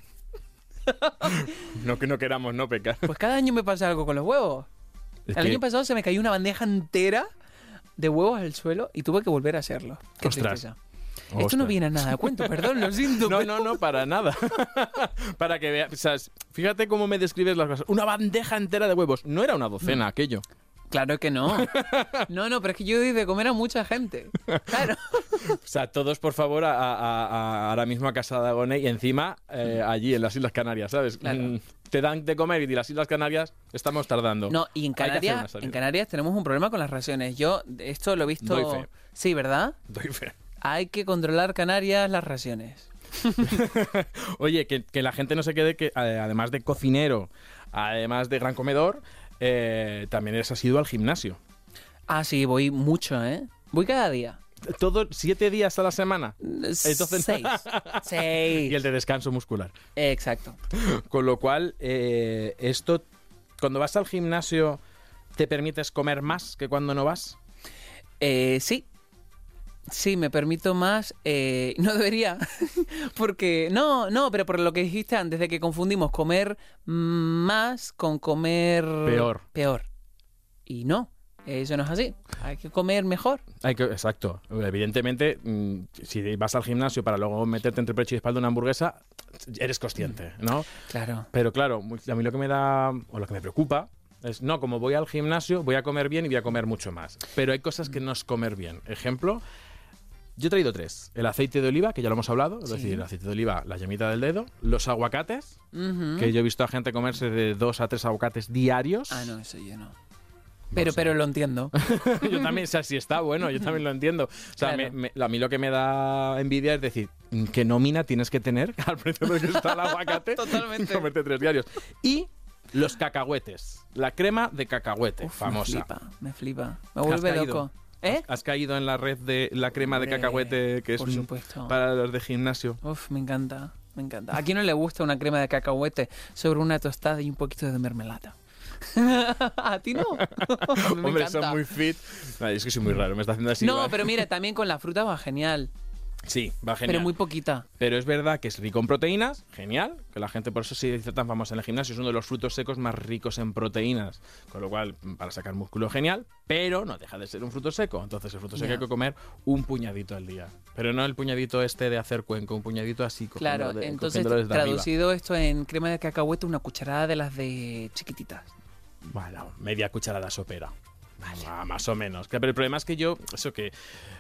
S2: No que no queramos no pecar.
S4: Pues cada año me pasa algo con los huevos.
S2: Es
S4: El
S2: que-
S4: año pasado se me cayó una bandeja entera de huevos al suelo y tuve que volver a hacerlo. Qué
S2: Ostras.
S4: tristeza. Esto no viene a nada cuento, perdón, lo [laughs] siento.
S2: No,
S4: pero-
S2: no, no, para nada. [laughs] para que veas. o sea, fíjate cómo me describes las cosas. Una bandeja entera de huevos. No era una docena
S4: Mm.
S2: aquello.
S4: Claro que no. [laughs] No, no, pero es que yo doy de comer a mucha gente. Claro. [laughs]
S2: O sea, todos, por favor, a, a- a- ahora mismo a casa de Agoné y encima eh, allí en las Islas Canarias, ¿sabes?
S4: Claro.
S2: Mm, Te dan de comer y las Islas Canarias estamos tardando.
S4: No, y en Canarias, en Canarias tenemos un problema con las raciones. Yo esto lo he visto.
S2: Doy fe.
S4: Sí, ¿verdad?
S2: Doy fe.
S4: Hay que controlar Canarias las raciones. [laughs]
S2: Oye, que, que la gente no se quede que, eh, además de cocinero, además de gran comedor, eh, también eres asiduo al gimnasio.
S4: Ah, sí, voy mucho, ¿eh? Voy cada día.
S2: Todo, siete días a la semana. Entonces-
S4: Seis. [laughs] Seis.
S2: Y el de descanso muscular.
S4: Exacto.
S2: Con lo cual, eh, esto, cuando vas al gimnasio, ¿te permites comer más que cuando no vas?
S4: Eh, sí. Sí, me permito más. eh, [laughs] no debería. Porque. No, no, pero por lo que dijiste antes, de que confundimos comer más con comer.
S2: Peor.
S4: Peor. Y no. Eso no es así. Hay que comer mejor.
S2: Hay que, exacto. Evidentemente, mm, si vas al gimnasio para luego meterte entre pecho y espalda una hamburguesa, eres consciente, ¿no?
S4: Claro.
S2: Pero claro, a mí lo que me da, o lo que me preocupa, es, no, como voy al gimnasio, voy a comer bien y voy a comer mucho más. Pero hay cosas que no es comer bien. Ejemplo, yo he traído tres. El aceite de oliva, que ya lo hemos hablado, es
S4: Sí.
S2: decir, el aceite de oliva, la yemita del dedo. Los aguacates, que yo he visto a gente comerse de dos a tres aguacates diarios.
S4: Ah, no, eso yo no. Pero, pero lo entiendo. [laughs]
S2: yo también, o sea, si está bueno, yo también lo entiendo. O sea,
S4: Claro.
S2: me- me- a mí lo que me da envidia es decir, ¿qué nómina tienes que tener [laughs] al precio de que está el aguacate? [laughs]
S4: Totalmente.
S2: Comerte tres diarios. Y los cacahuetes. La crema de cacahuete,
S4: Uf,
S2: famosa.
S4: Me flipa, me flipa. Me
S2: ¿Has
S4: vuelve
S2: caído?
S4: ¿Eh?
S2: ¿Has caído en la red de la crema de cacahuete que es
S4: por supuesto.
S2: para los de gimnasio?
S4: Uf, me encanta, me encanta. ¿A quién no le gusta una crema de cacahuete sobre una tostada y un poquito de mermelada? [laughs] ¿A ti no? [laughs]
S2: Hombre,
S4: encanta.
S2: son muy fit. Ay, es que soy muy raro, me está haciendo así.
S4: No, pero mira, también con la fruta va genial,
S2: Sí, va genial.
S4: pero muy poquita.
S2: Pero es verdad que es rico en proteínas, genial, que la gente por eso se dice tan famosa en el gimnasio, es uno de los frutos secos más ricos en proteínas, con lo cual para sacar músculo genial, pero no deja de ser un fruto seco, entonces el fruto seco hay que comer un puñadito al día, pero no el puñadito este de hacer cuenco, un puñadito así,
S4: Claro,
S2: de-
S4: entonces
S2: arriba.
S4: traducido esto en crema de cacahuete, una cucharada de las de chiquititas.
S2: Bueno, media cucharada sopera. Ah, más o menos. Que- Pero el problema es que yo, eso que...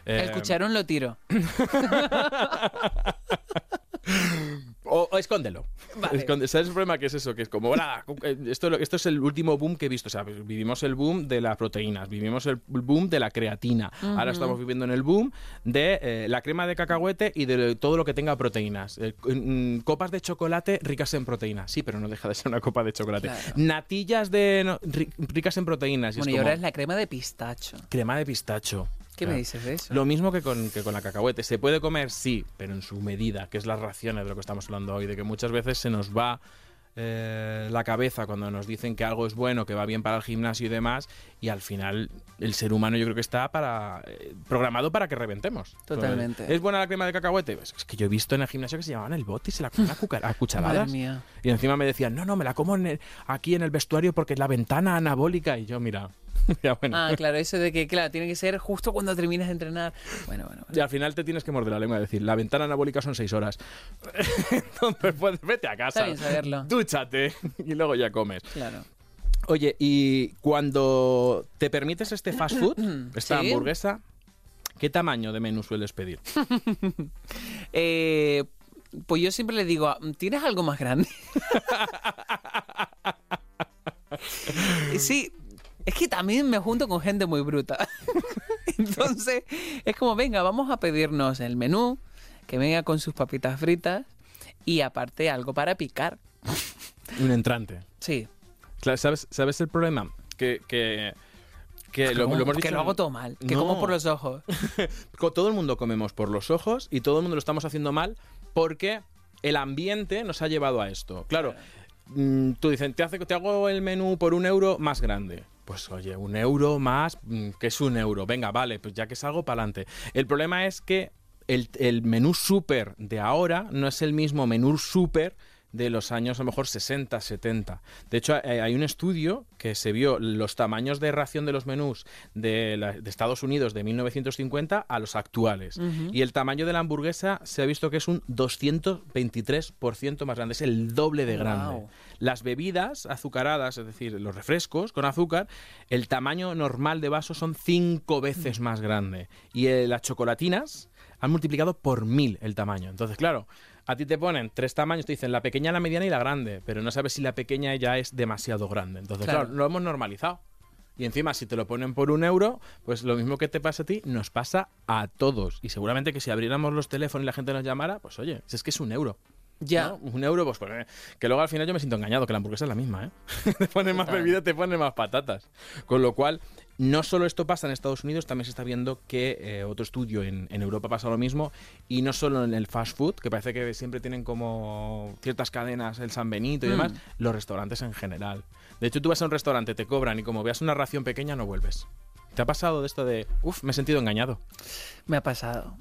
S2: eh,
S4: El cucharón lo tiro. [laughs] [laughs]
S2: O, o escóndelo. [laughs]
S4: Vale.
S2: Esconde- ¿Sabes el problema que es eso? Que es como, "Hola, eh, esto, esto es el último boom que he visto. O sea, vivimos el boom de las proteínas, vivimos el boom de la creatina. Ahora estamos viviendo en el boom de eh, la crema de cacahuete y de todo lo que tenga proteínas. Eh, copas de chocolate ricas en proteínas. Sí, pero no deja de ser una copa de chocolate.
S4: Claro.
S2: Natillas de no, ricas en proteínas. Y
S4: Bueno,
S2: es
S4: y ahora es la crema de pistacho.
S2: crema de pistacho.
S4: ¿Qué
S2: Claro.
S4: me dices de eso?
S2: Lo mismo que con, que con la cacahuete. Se puede comer, sí, pero en su medida, que es las raciones de lo que estamos hablando hoy, de que muchas veces se nos va eh, la cabeza cuando nos dicen que algo es bueno, que va bien para el gimnasio y demás, y al final el ser humano yo creo que está para eh, programado para que reventemos.
S4: Totalmente.
S2: ¿Es buena la crema de cacahuete? Pues es que yo he visto en el gimnasio que se llamaban el bote y se la comían a, [laughs] cucharadas. Y encima me decían, no, no, me la como en el- aquí en el vestuario porque es la ventana anabólica. Y yo, mira, [laughs] ya bueno.
S4: Ah, claro, eso de que, claro, tiene que ser justo cuando terminas de entrenar. Bueno, bueno, bueno.
S2: Y al final te tienes que morder la lengua y decir, la ventana anabólica son seis horas. [laughs] Entonces, pues vete a casa.
S4: Está bien saberlo.
S2: Dúchate y luego ya comes.
S4: Claro.
S2: Oye, y cuando te permites este fast food, [clears throat] esta
S4: Sí.
S2: hamburguesa, ¿qué tamaño de menú sueles pedir? [laughs]
S4: Eh, pues yo siempre le digo, ¿tienes algo más grande? sí, es que también me junto con gente muy bruta. [laughs] Entonces, es como, venga, vamos a pedirnos el menú, que venga con sus papitas fritas y aparte algo para picar. [laughs]
S2: Un entrante.
S4: Sí,
S2: Claro, ¿sabes, ¿Sabes el problema? Que, que, que lo,
S4: como-
S2: lo hemos
S4: que lo hago todo mal, que
S2: No.
S4: como por los ojos. [laughs]
S2: Todo el mundo comemos por los ojos y todo el mundo lo estamos haciendo mal porque el ambiente nos ha llevado a esto. Claro, mm, tú dices, te, hace, te hago el menú por un euro más grande. Pues oye, un euro más, mm, que es un euro. Venga, vale, pues ya que salgo para adelante. El problema es que el, el menú súper de ahora no es el mismo menú súper de los años a lo mejor 60, 70. De hecho, hay un estudio que se vio los tamaños de ración de los menús de, la- de Estados Unidos de 1950 a los actuales. Y el tamaño de la hamburguesa se ha visto que es un 223% más grande, es el doble de grande. Las bebidas azucaradas, es decir, los refrescos con azúcar, el tamaño normal de vaso son cinco veces más grande. Y eh, las chocolatinas han multiplicado por mil el tamaño. Entonces, claro, a ti te ponen tres tamaños, te dicen la pequeña, la mediana y la grande, pero no sabes si la pequeña ya es demasiado grande. Entonces,
S4: Claro.
S2: claro, lo hemos normalizado. Y encima, si te lo ponen por un euro, pues lo mismo que te pasa a ti, nos pasa a todos. Y seguramente que si abriéramos los teléfonos y la gente nos llamara, pues oye, si es que es un euro.
S4: Ya.
S2: ¿no? Un euro, pues, pues, eh, que luego al final yo me siento engañado, que la hamburguesa es la misma, ¿eh? [laughs] te ponen más bebida, te ponen más patatas. Con lo cual, no solo esto pasa en Estados Unidos, también se está viendo que eh, otro estudio en, en Europa pasa lo mismo, y no solo en el fast food, que parece que siempre tienen como ciertas cadenas, el San Benito y
S4: Mm.
S2: demás, los restaurantes en general. De hecho, tú vas a un restaurante, te cobran y como veas una ración pequeña, no vuelves. ¿Te ha pasado de esto de, uff, me he sentido engañado?
S4: Me ha pasado.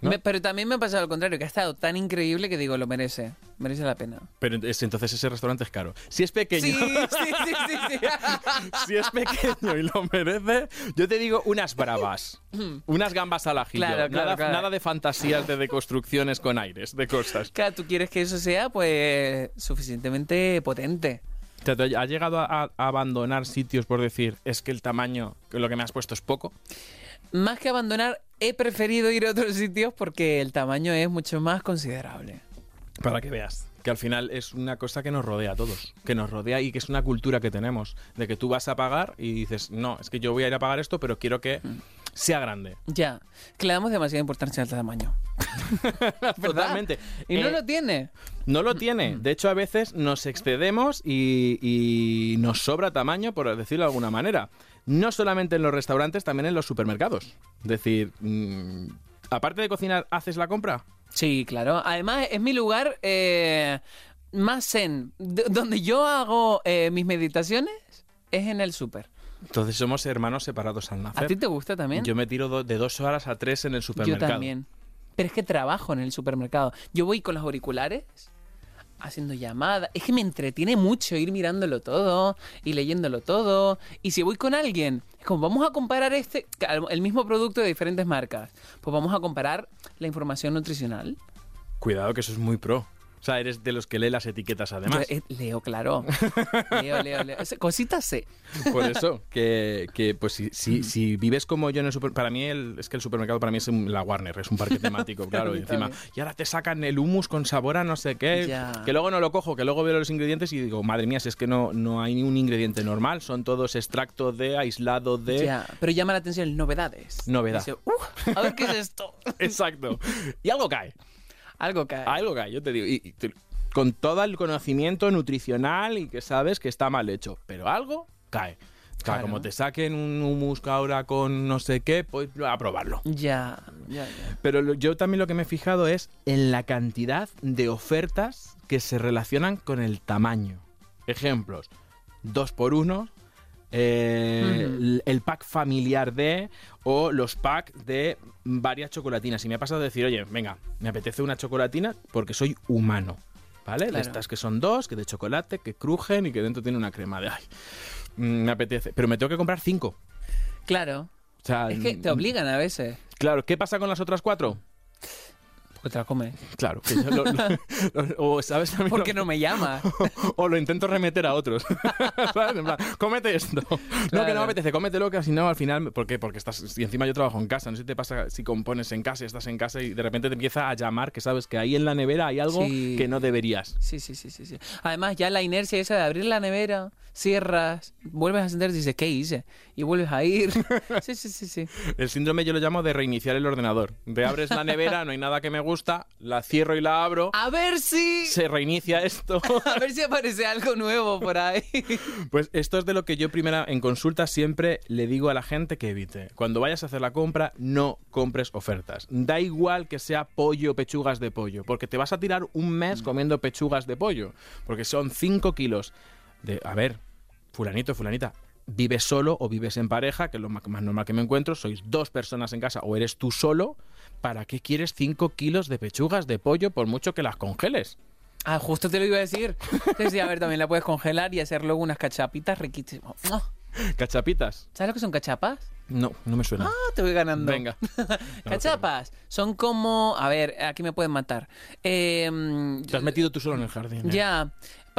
S2: ¿No?
S4: Me- pero también me ha pasado al contrario, que ha estado tan increíble que digo, lo merece. Merece la pena.
S2: Pero es- entonces ese restaurante es caro. Si es pequeño...
S4: Sí, sí, [laughs] sí, sí, sí.
S2: si es pequeño y lo merece, yo te digo unas bravas. unas gambas al ajillo.
S4: Claro, claro,
S2: nada,
S4: claro.
S2: nada de fantasías de, de construcciones con aires, de cosas.
S4: Claro, tú quieres que eso sea, pues, suficientemente potente.
S2: O sea, ¿te ¿Ha llegado a, a abandonar sitios por decir, es que el tamaño, que lo que me has puesto es poco?
S4: Más que abandonar, he preferido ir a otros sitios porque el tamaño es mucho más considerable.
S2: Para que veas. Que al final es una cosa que nos rodea a todos. Que nos rodea y que es una cultura que tenemos. De que tú vas a pagar y dices, no, es que yo voy a ir a pagar esto, pero quiero que sea grande.
S4: Ya, que le damos demasiada importancia al tamaño. [laughs]
S2: Totalmente.
S4: Y no
S2: Eh,
S4: lo tiene.
S2: No lo tiene. De hecho, a veces nos excedemos y, y nos sobra tamaño, por decirlo de alguna manera. No solamente en los restaurantes, también en los supermercados. Es decir, mm, aparte de cocinar, ¿haces la compra?
S4: Sí, claro. Además, es mi lugar eh, más zen. D- donde yo hago eh, mis meditaciones es en el súper.
S2: Entonces somos hermanos separados al
S4: ¿A
S2: nacer.
S4: ti te gusta también?
S2: Yo me tiro do- de dos horas a tres en el
S4: Yo
S2: supermercado.
S4: también. Pero es que trabajo en el supermercado. Yo voy con los auriculares haciendo llamadas. Es que me entretiene mucho ir mirándolo todo y leyéndolo todo. Y si voy con alguien, es como vamos a comparar este, el mismo producto de diferentes marcas. Pues vamos a comparar la información nutricional.
S2: Cuidado que eso es muy pro. O sea, eres de los que lee las etiquetas además.
S4: Yo, eh, leo, claro. [laughs] leo, leo, leo. Cositas sé.
S2: Por eso, que, que, pues si, si, si vives como yo en el super, para mí el, es que el supermercado para mí es un- la Warner, es un parque [laughs] temático, claro, y encima, y ahora te sacan el hummus con sabor a no sé qué,
S4: Ya.
S2: que luego no lo cojo, que luego veo los ingredientes y digo, madre mía, si es que no, no hay ni un ingrediente normal, son todos extractos de, aislado de...
S4: Ya, pero llama la atención novedades.
S2: Novedad.
S4: Dice, "Uh, a ver qué es esto. [laughs]
S2: Exacto. Y algo cae,
S4: Algo cae.
S2: algo cae, yo te digo, y- y te- con todo el conocimiento nutricional y que sabes que está mal hecho, pero algo cae.
S4: Claro.
S2: como te saquen un hummus ahora con no sé qué, pues a probarlo.
S4: Ya, ya, ya.
S2: Pero lo- yo también lo que me he fijado es en la cantidad de ofertas que se relacionan con el tamaño. Ejemplos, dos por uno, eh, el- el pack familiar de o los packs de varias chocolatinas. Y me ha pasado de decir, oye, venga, me apetece una chocolatina porque soy humano. ¿Vale? De
S4: Claro.
S2: estas que son dos, que de chocolate, que crujen y que dentro tiene una crema de ay. mm, Me apetece. Pero me tengo que comprar cinco.
S4: Claro.
S2: O sea,
S4: Es que te
S2: mm,
S4: obligan a veces.
S2: Claro, ¿qué pasa con las otras cuatro?
S4: Porque te la comes.
S2: Claro, que yo lo- lo- [laughs] o sabes también
S4: ¿Por qué
S2: lo-
S4: no me llamas? [laughs]
S2: o lo intento remeter a otros. [laughs] ¿Sabes? En plan, cómete esto. No, que no me apetece, cómetelo, que si no, al final. ¿Por qué? Porque estás. Y encima yo trabajo en casa. No sé si te pasa si compones en casa y estás en casa y de repente te empieza a llamar que sabes que ahí en la nevera hay algo
S4: Sí.
S2: que no deberías.
S4: Sí, sí, sí, sí, sí. Además, ya la inercia esa de abrir la nevera, cierras, vuelves a encender y dices, ¿qué hice? Y vuelves a ir. Sí, sí, sí, sí.
S2: El síndrome yo lo llamo de reiniciar el ordenador. De abres la nevera, no hay nada que me gusta, la cierro y la abro,
S4: A ver si...
S2: se reinicia esto. [laughs]
S4: A ver si aparece algo nuevo por ahí.
S2: Pues esto es de lo que yo primera en consulta siempre le digo a la gente que evite. Cuando vayas a hacer la compra, no compres ofertas. Da igual que sea pollo, pechugas de pollo, porque te vas a tirar un mes comiendo pechugas de pollo, porque son 5 kilos de... A ver, fulanito, fulanita. Vives solo o vives en pareja, que es lo más normal que me encuentro, sois dos personas en casa o eres tú solo, ¿para qué quieres 5 kilos de pechugas de pollo por mucho que las congeles?
S4: Ah, justo te lo iba a decir. Entonces, a ver, también la puedes congelar y hacer luego unas cachapitas riquísimas.
S2: ¿Cachapitas?
S4: ¿Sabes lo que son cachapas?
S2: No, no me suena.
S4: Ah, te voy ganando.
S2: Venga. [laughs]
S4: Cachapas son como. A ver, aquí me pueden matar. Eh,
S2: Te has metido tú solo en el jardín. ¿eh?
S4: ya.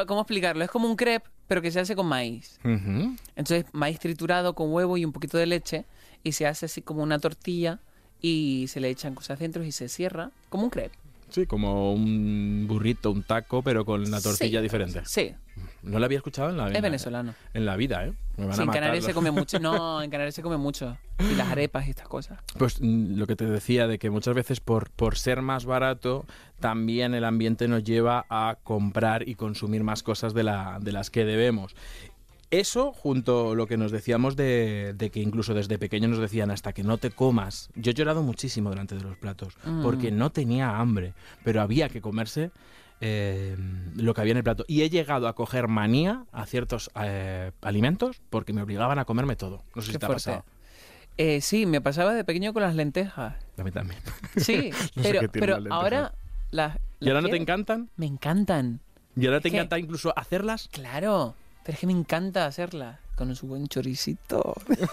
S4: ¿Cómo explicarlo? Es como un crepe, pero que se hace con maíz. Entonces, maíz triturado con huevo y un poquito de leche. Y se hace así como una tortilla. Y se le echan cosas dentro y se cierra como un crepe.
S2: Sí, como un burrito, un taco, pero con la tortilla
S4: Sí.
S2: diferente.
S4: Sí,
S2: No la había escuchado en la vida.
S4: es venezolano.
S2: En la vida, ¿eh? Me van
S4: Sí,
S2: a
S4: en Canarias se come mucho. [laughs] No, en Canarias se come mucho. Y las arepas y estas cosas.
S2: Pues mm, lo que te decía, de que muchas veces por, por ser más barato, también el ambiente nos lleva a comprar y consumir más cosas de, la, de las que debemos. Eso, junto a lo que nos decíamos de, de que incluso desde pequeño nos decían hasta que no te comas. Yo he llorado muchísimo delante de los platos,
S4: Mm.
S2: porque no tenía hambre, pero había que comerse eh, lo que había en el plato. Y he llegado a coger manía a ciertos eh, alimentos porque me obligaban a comerme todo. No sé si te ha pasado.
S4: Eh, sí, me pasaba de pequeño con las lentejas.
S2: A mí también.
S4: Sí, [laughs]
S2: No
S4: pero,
S2: las
S4: ahora las,
S2: ¿Y ahora no te encantan?
S4: Me encantan.
S2: ¿Y ahora te
S4: que-
S2: encanta incluso hacerlas?
S4: Claro, pero es que me encanta hacerlas con su buen choricito. [laughs]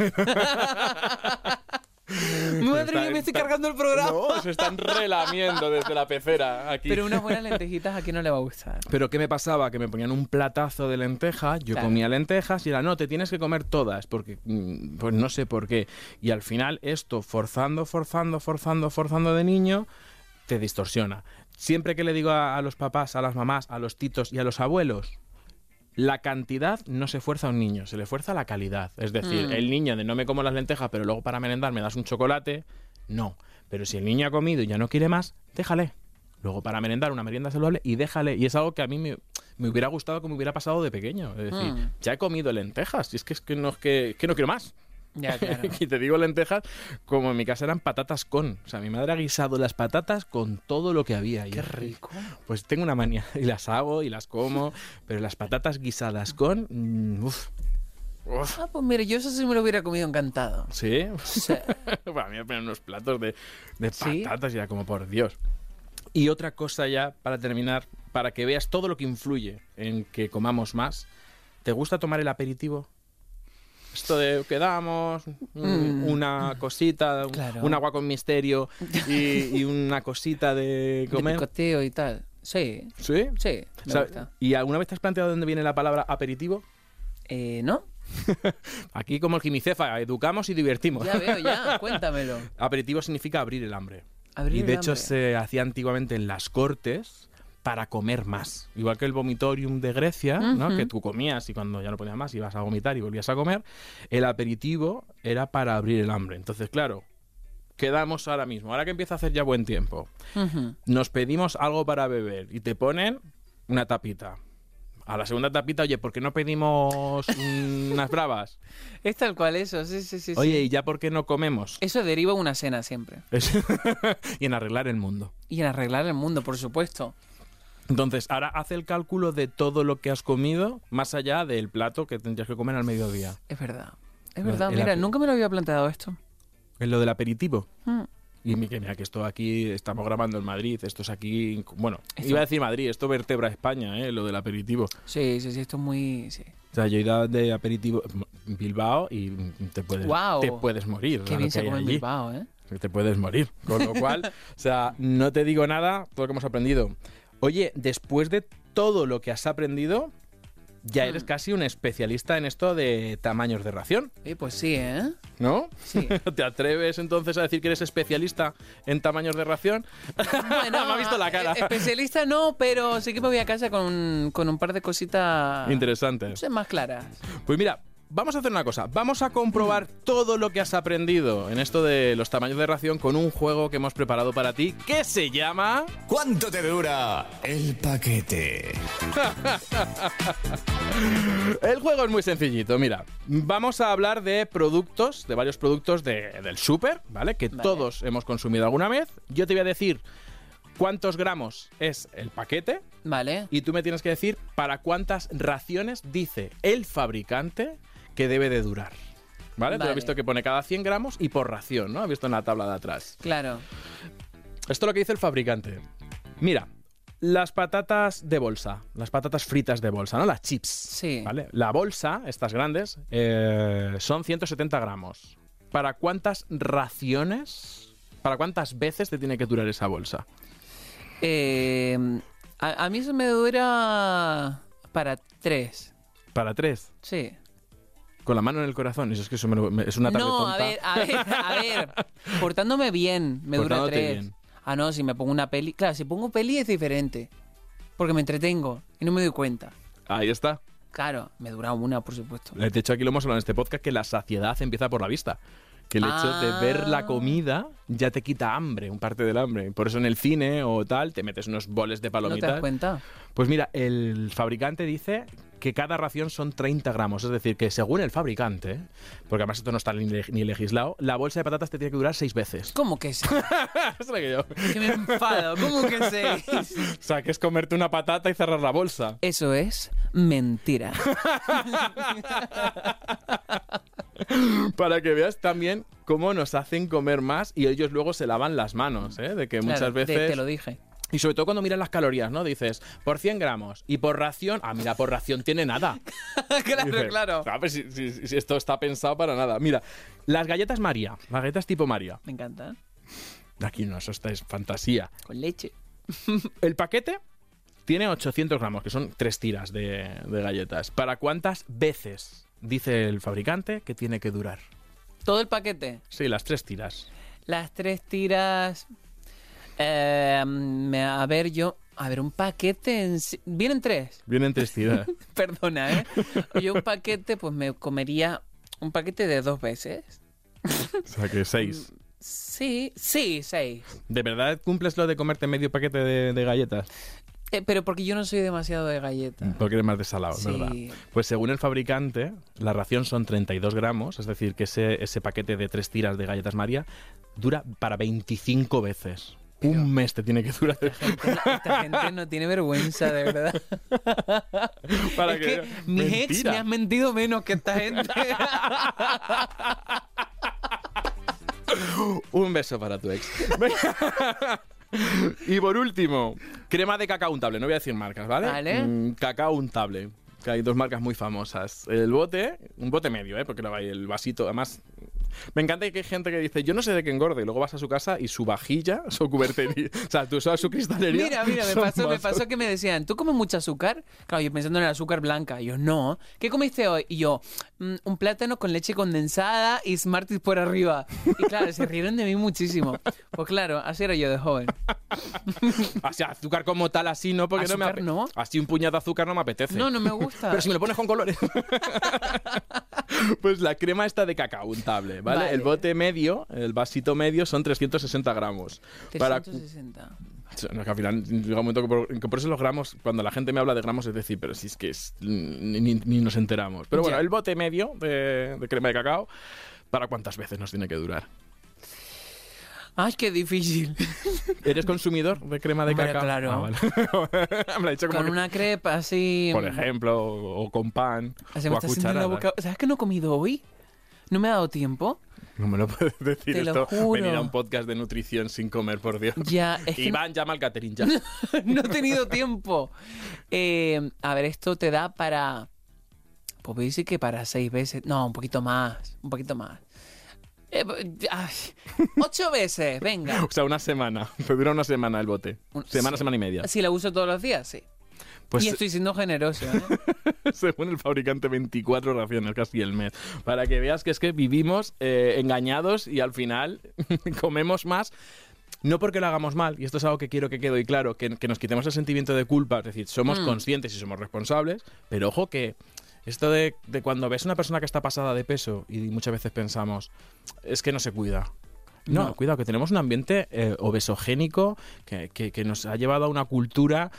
S4: Madre mía, me estoy cargando el programa.
S2: No, se están relamiendo desde la pecera aquí.
S4: Pero unas buenas lentejitas a quién no le va a gustar.
S2: Pero ¿qué me pasaba? Que me ponían un platazo de lentejas, yo
S4: Claro.
S2: comía lentejas y era, no, te tienes que comer todas, porque mm, pues no sé por qué. Y al final esto, forzando, forzando, forzando, forzando de niño, te distorsiona. Siempre que le digo a, a los papás, a las mamás, a los titos y a los abuelos, la cantidad no se fuerza a un niño, se le fuerza la calidad. Es decir,
S4: Mm.
S2: el niño de no me como las lentejas, pero luego para merendar me das un chocolate, no. Pero si el niño ha comido y ya no quiere más, déjale. Luego para merendar una merienda saludable y déjale. Y es algo que a mí me, me hubiera gustado que me hubiera pasado de pequeño. Es decir,
S4: Mm.
S2: ya he comido lentejas, y es que, es que, no, es que, que no quiero más.
S4: Ya, claro. [laughs]
S2: y te digo lentejas, como en mi casa eran patatas con. O sea, mi madre ha guisado las patatas con todo lo que había.
S4: Qué rico.
S2: Pues tengo una manía [laughs] y las hago y las como, [laughs] pero las patatas guisadas con... mm, uf. Uf.
S4: Ah, pues mire, yo eso sí me lo hubiera comido encantado.
S2: ¿Sí?
S4: Sí.
S2: Para mí me ponen unos platos de, de
S4: ¿Sí?
S2: patatas ya como por Dios. Y otra cosa ya, para terminar, para que veas todo lo que influye en que comamos más. ¿Te gusta tomar el aperitivo? Esto de quedamos, mm,
S4: Mm.
S2: una cosita, un-
S4: Claro.
S2: un agua con misterio y, [laughs] y una cosita de
S4: De
S2: comer.
S4: picoteo y tal. Sí,
S2: ¿Sí?
S4: sí, me
S2: ¿Sabe-
S4: gusta.
S2: ¿Y alguna vez te has planteado de dónde viene la palabra aperitivo?
S4: Eh, ¿no? [laughs]
S2: Aquí como el Gimicefa, educamos y divertimos.
S4: Ya veo, ya, [laughs] cuéntamelo.
S2: Aperitivo significa abrir el hambre.
S4: Abrir
S2: y de
S4: el
S2: hecho
S4: hambre.
S2: se hacía antiguamente en las cortes para comer más. Igual que el vomitorium de Grecia, ¿no? Que tú comías y cuando ya no podías más ibas a vomitar y volvías a comer, el aperitivo era para abrir el hambre. Entonces, claro, quedamos ahora mismo, ahora que empieza a hacer ya buen tiempo, nos pedimos algo para beber y te ponen una tapita. A la segunda tapita, oye, ¿por qué no pedimos unas bravas? [laughs]
S4: Es tal cual eso, sí, sí, sí.
S2: Oye, ¿y ya por qué no comemos?
S4: Eso deriva una cena siempre. [laughs]
S2: Y en arreglar el mundo.
S4: Y en arreglar el mundo, por supuesto.
S2: Entonces, ahora haz el cálculo de todo lo que has comido, más allá del plato que tendrías que comer al mediodía.
S4: Es verdad. Es verdad.
S2: el
S4: Mira, nunca me lo había planteado esto.
S2: En lo del aperitivo.
S4: Mm.
S2: Y mira que esto aquí, estamos grabando en Madrid, esto es aquí, bueno,
S4: Esto-
S2: iba a decir Madrid, esto vertebra España, ¿eh? lo del aperitivo.
S4: Sí, sí, sí, esto es muy... Sí.
S2: O sea, yo he ido de aperitivo en Bilbao y te puedes,
S4: Guau.
S2: te puedes morir.
S4: Qué bien se come en. Bilbao, ¿eh?
S2: Te puedes morir. Con lo cual, o sea, no te digo nada, todo lo que hemos aprendido. Oye, después de todo lo que has aprendido, ya eres
S4: Mm.
S2: casi un especialista en esto de tamaños de ración,
S4: Eh, pues sí, ¿eh?
S2: ¿no?
S4: Sí. [laughs]
S2: ¿Te atreves entonces a decir que eres especialista en tamaños de ración?
S4: Bueno, [laughs]
S2: Me ha visto la cara.
S4: eh, Especialista no, pero sí que me voy a casa con, con un par de cositas... No
S2: Interesantes.
S4: sé, más claras.
S2: Pues mira, vamos a hacer una cosa. Vamos a comprobar todo lo que has aprendido en esto de los tamaños de ración con un juego que hemos preparado para ti que se llama...
S3: ¿Cuánto te dura el paquete? [laughs]
S2: El juego es muy sencillito, mira. Vamos a hablar de productos, de varios productos de- del súper, ¿vale? Que
S4: Vale.
S2: todos hemos consumido alguna vez. Yo te voy a decir cuántos gramos es el paquete
S4: Vale.
S2: y tú me tienes que decir para cuántas raciones dice el fabricante que debe de durar. ¿Vale?
S4: Vale.
S2: has visto que pone cada 100 gramos y por ración, ¿no? Has visto en la tabla de atrás.
S4: Claro.
S2: Esto es lo que dice el fabricante. Mira, Las patatas de bolsa, las patatas fritas de bolsa, ¿no? Las chips.
S4: Sí.
S2: ¿Vale? La bolsa, estas grandes, eh, son 170 gramos. ¿Para cuántas raciones, para cuántas veces te tiene que durar esa bolsa?
S4: Eh, a, a mí eso me dura para tres.
S2: Para tres.
S4: Sí.
S2: Con la mano en el corazón. Eso es que eso me lo- me- es una tarde
S4: No,
S2: tonta.
S4: a ver, a ver, a ver. [laughs] Portándome bien, me dura
S2: Portándote
S4: tres.
S2: bien.
S4: Ah, no, si me pongo una peli. Claro, si pongo peli es diferente. Porque me entretengo y no me doy cuenta.
S2: Ahí está.
S4: Claro, me dura una, por supuesto.
S2: De hecho, aquí lo hemos hablado en este podcast que la saciedad empieza por la vista. Que el hecho de ver
S4: Ah.
S2: la comida ya te quita hambre, un parte del hambre. Por eso en el cine o tal te metes unos boles de
S4: ¿No te
S2: palomitas.
S4: das cuenta?
S2: Pues mira, el fabricante dice que cada ración son 30 gramos. Es decir, que según el fabricante, porque además esto no está ni, le- ni legislado, la bolsa de patatas te tiene que durar seis veces.
S4: ¿Cómo que sí? [laughs]
S2: Es lo que yo.
S4: que me enfado. ¿Cómo que sí? [laughs]
S2: O sea, que es comerte una patata y cerrar la bolsa.
S4: Eso es mentira. [laughs]
S2: Para que veas también cómo nos hacen comer más y ellos luego se lavan las manos, ¿eh? De que muchas
S4: Claro, te-
S2: veces...
S4: Te lo dije.
S2: Y sobre todo cuando miras las calorías, ¿no? Dices, por 100 gramos. Y por ración... Ah, mira, por ración tiene nada. [laughs]
S4: claro,
S2: Dices,
S4: claro.
S2: "Ah, pues si, si- si esto está pensado para nada. Mira, las galletas María, las galletas tipo María.
S4: Me encanta.
S2: Aquí no, eso está es fantasía.
S4: Con leche. [laughs]
S2: El paquete tiene 800 gramos, que son tres tiras de, de galletas. ¿Para cuántas veces dice el fabricante que tiene que durar?
S4: Todo el paquete.
S2: Sí, las tres tiras.
S4: Las tres tiras. Eh, a ver, yo. A ver, un paquete. En... Vienen tres.
S2: Vienen tres tiras. [laughs]
S4: Perdona, ¿eh? Yo un paquete, pues me comería un paquete de dos veces.
S2: o sea que seis.
S4: Sí, sí, seis.
S2: ¿De verdad cumples lo de comerte medio paquete de, de galletas?
S4: Eh, pero porque yo no soy demasiado de galleta.
S2: Porque eres más desalado,
S4: Sí.
S2: ¿verdad? Pues según el fabricante, la ración son 32 gramos, es decir, que ese, ese paquete de tres tiras de galletas María dura para 25 veces. Un mes te tiene que durar.
S4: Esta, esta gente no tiene vergüenza, de verdad. [laughs]
S2: para
S4: es que mis ex me han mentido menos que esta gente. [laughs]
S2: Un beso para tu ex. [laughs] Y por último, crema de cacao untable. No voy a decir marcas, ¿vale?
S4: Vale.
S2: Mm, cacao untable. Que hay dos marcas muy famosas. El bote, un bote medio, ¿eh? Porque luego hay el vasito. Además, me encanta que hay gente que dice, yo no sé de qué engorde. Y luego vas a su casa y su vajilla, [laughs] su cubertería, o sea, tú sabes su cristalería.
S4: Mira, mira, me pasó, me pasó que me decían, ¿tú comes mucho azúcar? Claro, yo pensando en el azúcar blanca. Y yo, no. ¿Qué comiste hoy? Y yo, "Mm, un plátano con leche condensada y Smarties por arriba. Y claro, se rieron de mí muchísimo. Pues claro, así era yo de joven.
S2: O sea, azúcar como tal, así no, porque no me
S4: ¿Azúcar
S2: ape-
S4: no?
S2: Así un puñado de azúcar no me apetece.
S4: No, no me gusta. [laughs]
S2: Pero si me lo pones con colores. [laughs] pues la crema está de cacao untable, ¿vale?
S4: Vale.
S2: El bote medio, el vasito medio son 360 gramos. Para,
S4: 360.
S2: no, que al final llega un momento que por, que por eso los gramos, cuando la gente me habla de gramos, es decir, pero si es que es- ni, nos enteramos. Pero bueno,
S4: Ya.
S2: el bote medio de, de crema de cacao, ¿para cuántas veces nos tiene que durar?
S4: Ay, qué difícil.
S2: ¿Eres consumidor de crema de
S4: Hombre,
S2: cacao?
S4: claro.
S2: Ah, vale. me lo ha dicho como
S4: Con
S2: que-
S4: una crepa así.
S2: por ejemplo, o, o con pan, o a
S4: la
S2: cucharadas.
S4: boca. ¿Sabes qué no he comido hoy? No me ha dado tiempo.
S2: No me lo puedes decir
S4: Te lo
S2: esto.
S4: juro.
S2: Venir a un podcast de nutrición sin comer, por Dios.
S4: Ya, es que
S2: Iván, llama al catering ya. [laughs]
S4: no he tenido tiempo. Eh, a ver, esto te da para. Pues me dice que para seis veces. No, un poquito más. Un poquito más. Eh, ay, ocho veces, venga. [laughs]
S2: O sea, una semana. Te dura una semana el bote. Semana,
S4: sí.
S2: semana y media.
S4: Si la uso todos los días, sí.
S2: Pues
S4: y estoy siendo generoso. ¿eh? [laughs]
S2: según el fabricante, 24 raciones, casi el mes. Para que veas que es que vivimos eh, engañados y al final [laughs] comemos más. No porque lo hagamos mal, y esto es algo que quiero que quede hoy claro, que, que nos quitemos el sentimiento de culpa, es decir, somos
S4: Mm.
S2: conscientes y somos responsables, pero ojo que esto de, de cuando ves una persona que está pasada de peso y muchas veces pensamos, es que no se cuida. No,
S4: No.
S2: cuidado, que tenemos un ambiente eh, obesogénico que, que- que nos ha llevado a una cultura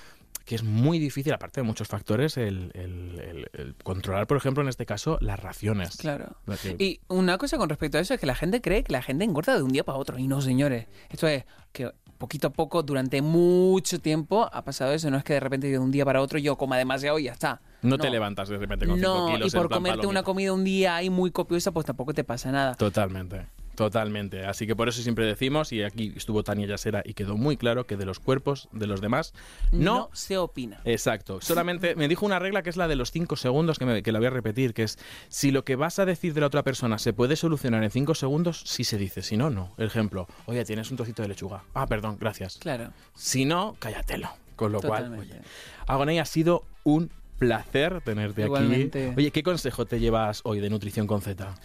S2: que es muy difícil, aparte de muchos factores, el, el- el- el controlar, por ejemplo, en este caso, las raciones.
S4: Claro.
S2: La que-
S4: Y una cosa con respecto a eso es que la gente cree que la gente engorda de un día para otro. Y no, señores. Esto es que poquito a poco, durante mucho tiempo, ha pasado eso. No es que de repente de un día para otro yo coma demasiado y ya está.
S2: no, te levantas de repente con 5
S4: No,
S2: kilos
S4: y por comerte una comida un día ahí muy copiosa, pues tampoco te pasa nada.
S2: Totalmente. Totalmente. Así que por eso siempre decimos, y aquí estuvo Tania Yasera y quedó muy claro que de los cuerpos de los demás no,
S4: se opina.
S2: Exacto. Solamente me dijo una regla que es la de los cinco segundos, que, me- que la voy a repetir, que es si lo que vas a decir de la otra persona se puede solucionar en cinco segundos, sí se dice. Si no, no. Ejemplo, oye, tienes un trocito de lechuga. Ah, perdón, gracias.
S4: Claro.
S2: Si no, cállatelo. Con lo cual,
S4: Totalmente.
S2: oye, Agoney, ha sido un placer tenerte
S4: Igualmente.
S2: aquí. Oye, ¿qué consejo te llevas hoy de nutrición con Z?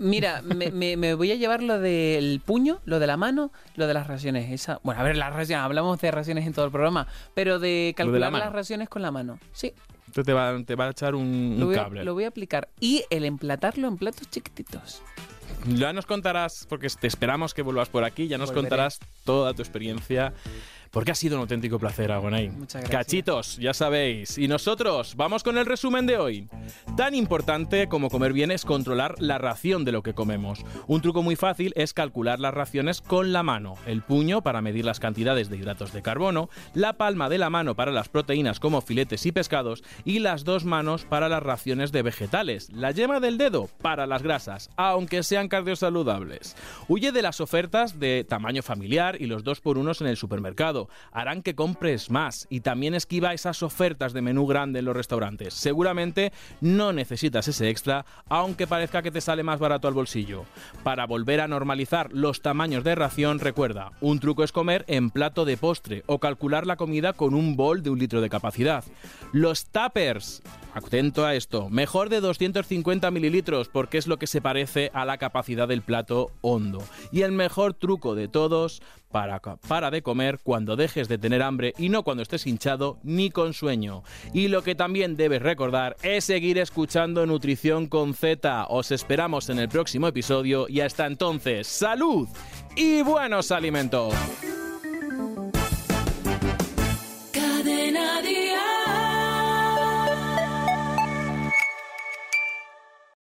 S4: Mira, me, me- me voy a llevar lo del puño, lo de la mano, lo de las raciones. Esa, bueno, a ver, las raciones, hablamos de raciones en todo el programa, pero de calcular las raciones con la mano. Sí,
S2: Te, te va, te va a echar un,
S4: a,
S2: cable.
S4: lo voy a aplicar. Y el emplatarlo en platos chiquititos.
S2: Ya nos contarás, porque te esperamos que vuelvas por aquí, ya nos
S4: Volveré.
S2: contarás toda tu experiencia. Porque ha sido un auténtico placer, Agonay.
S4: Muchas gracias.
S2: Cachitos, ya sabéis. Y nosotros, vamos con el resumen de hoy. Tan importante como comer bien es controlar la ración de lo que comemos. Un truco muy fácil es calcular las raciones con la mano. El puño para medir las cantidades de hidratos de carbono, la palma de la mano para las proteínas como filetes y pescados y las dos manos para las raciones de vegetales. La yema del dedo para las grasas, aunque sean cardiosaludables. Huye de las ofertas de tamaño familiar y los dos por unos en el supermercado. Harán que compres más y también esquiva esas ofertas de menú grande en los restaurantes. Seguramente no necesitas ese extra, aunque parezca que te sale más barato al bolsillo. Para volver a normalizar los tamaños de ración, recuerda, un truco es comer en plato de postre o calcular la comida con un bol de un litro de capacidad. Los tuppers, atento a esto, mejor de 250 mililitros porque es lo que se parece a la capacidad del plato hondo. Y el mejor truco de todos para, para de comer cuando dejes de tener hambre y no cuando estés hinchado ni con sueño. Y lo que también debes recordar es seguir escuchando Nutrición con Z. Os esperamos en el próximo episodio y hasta entonces, salud y buenos alimentos.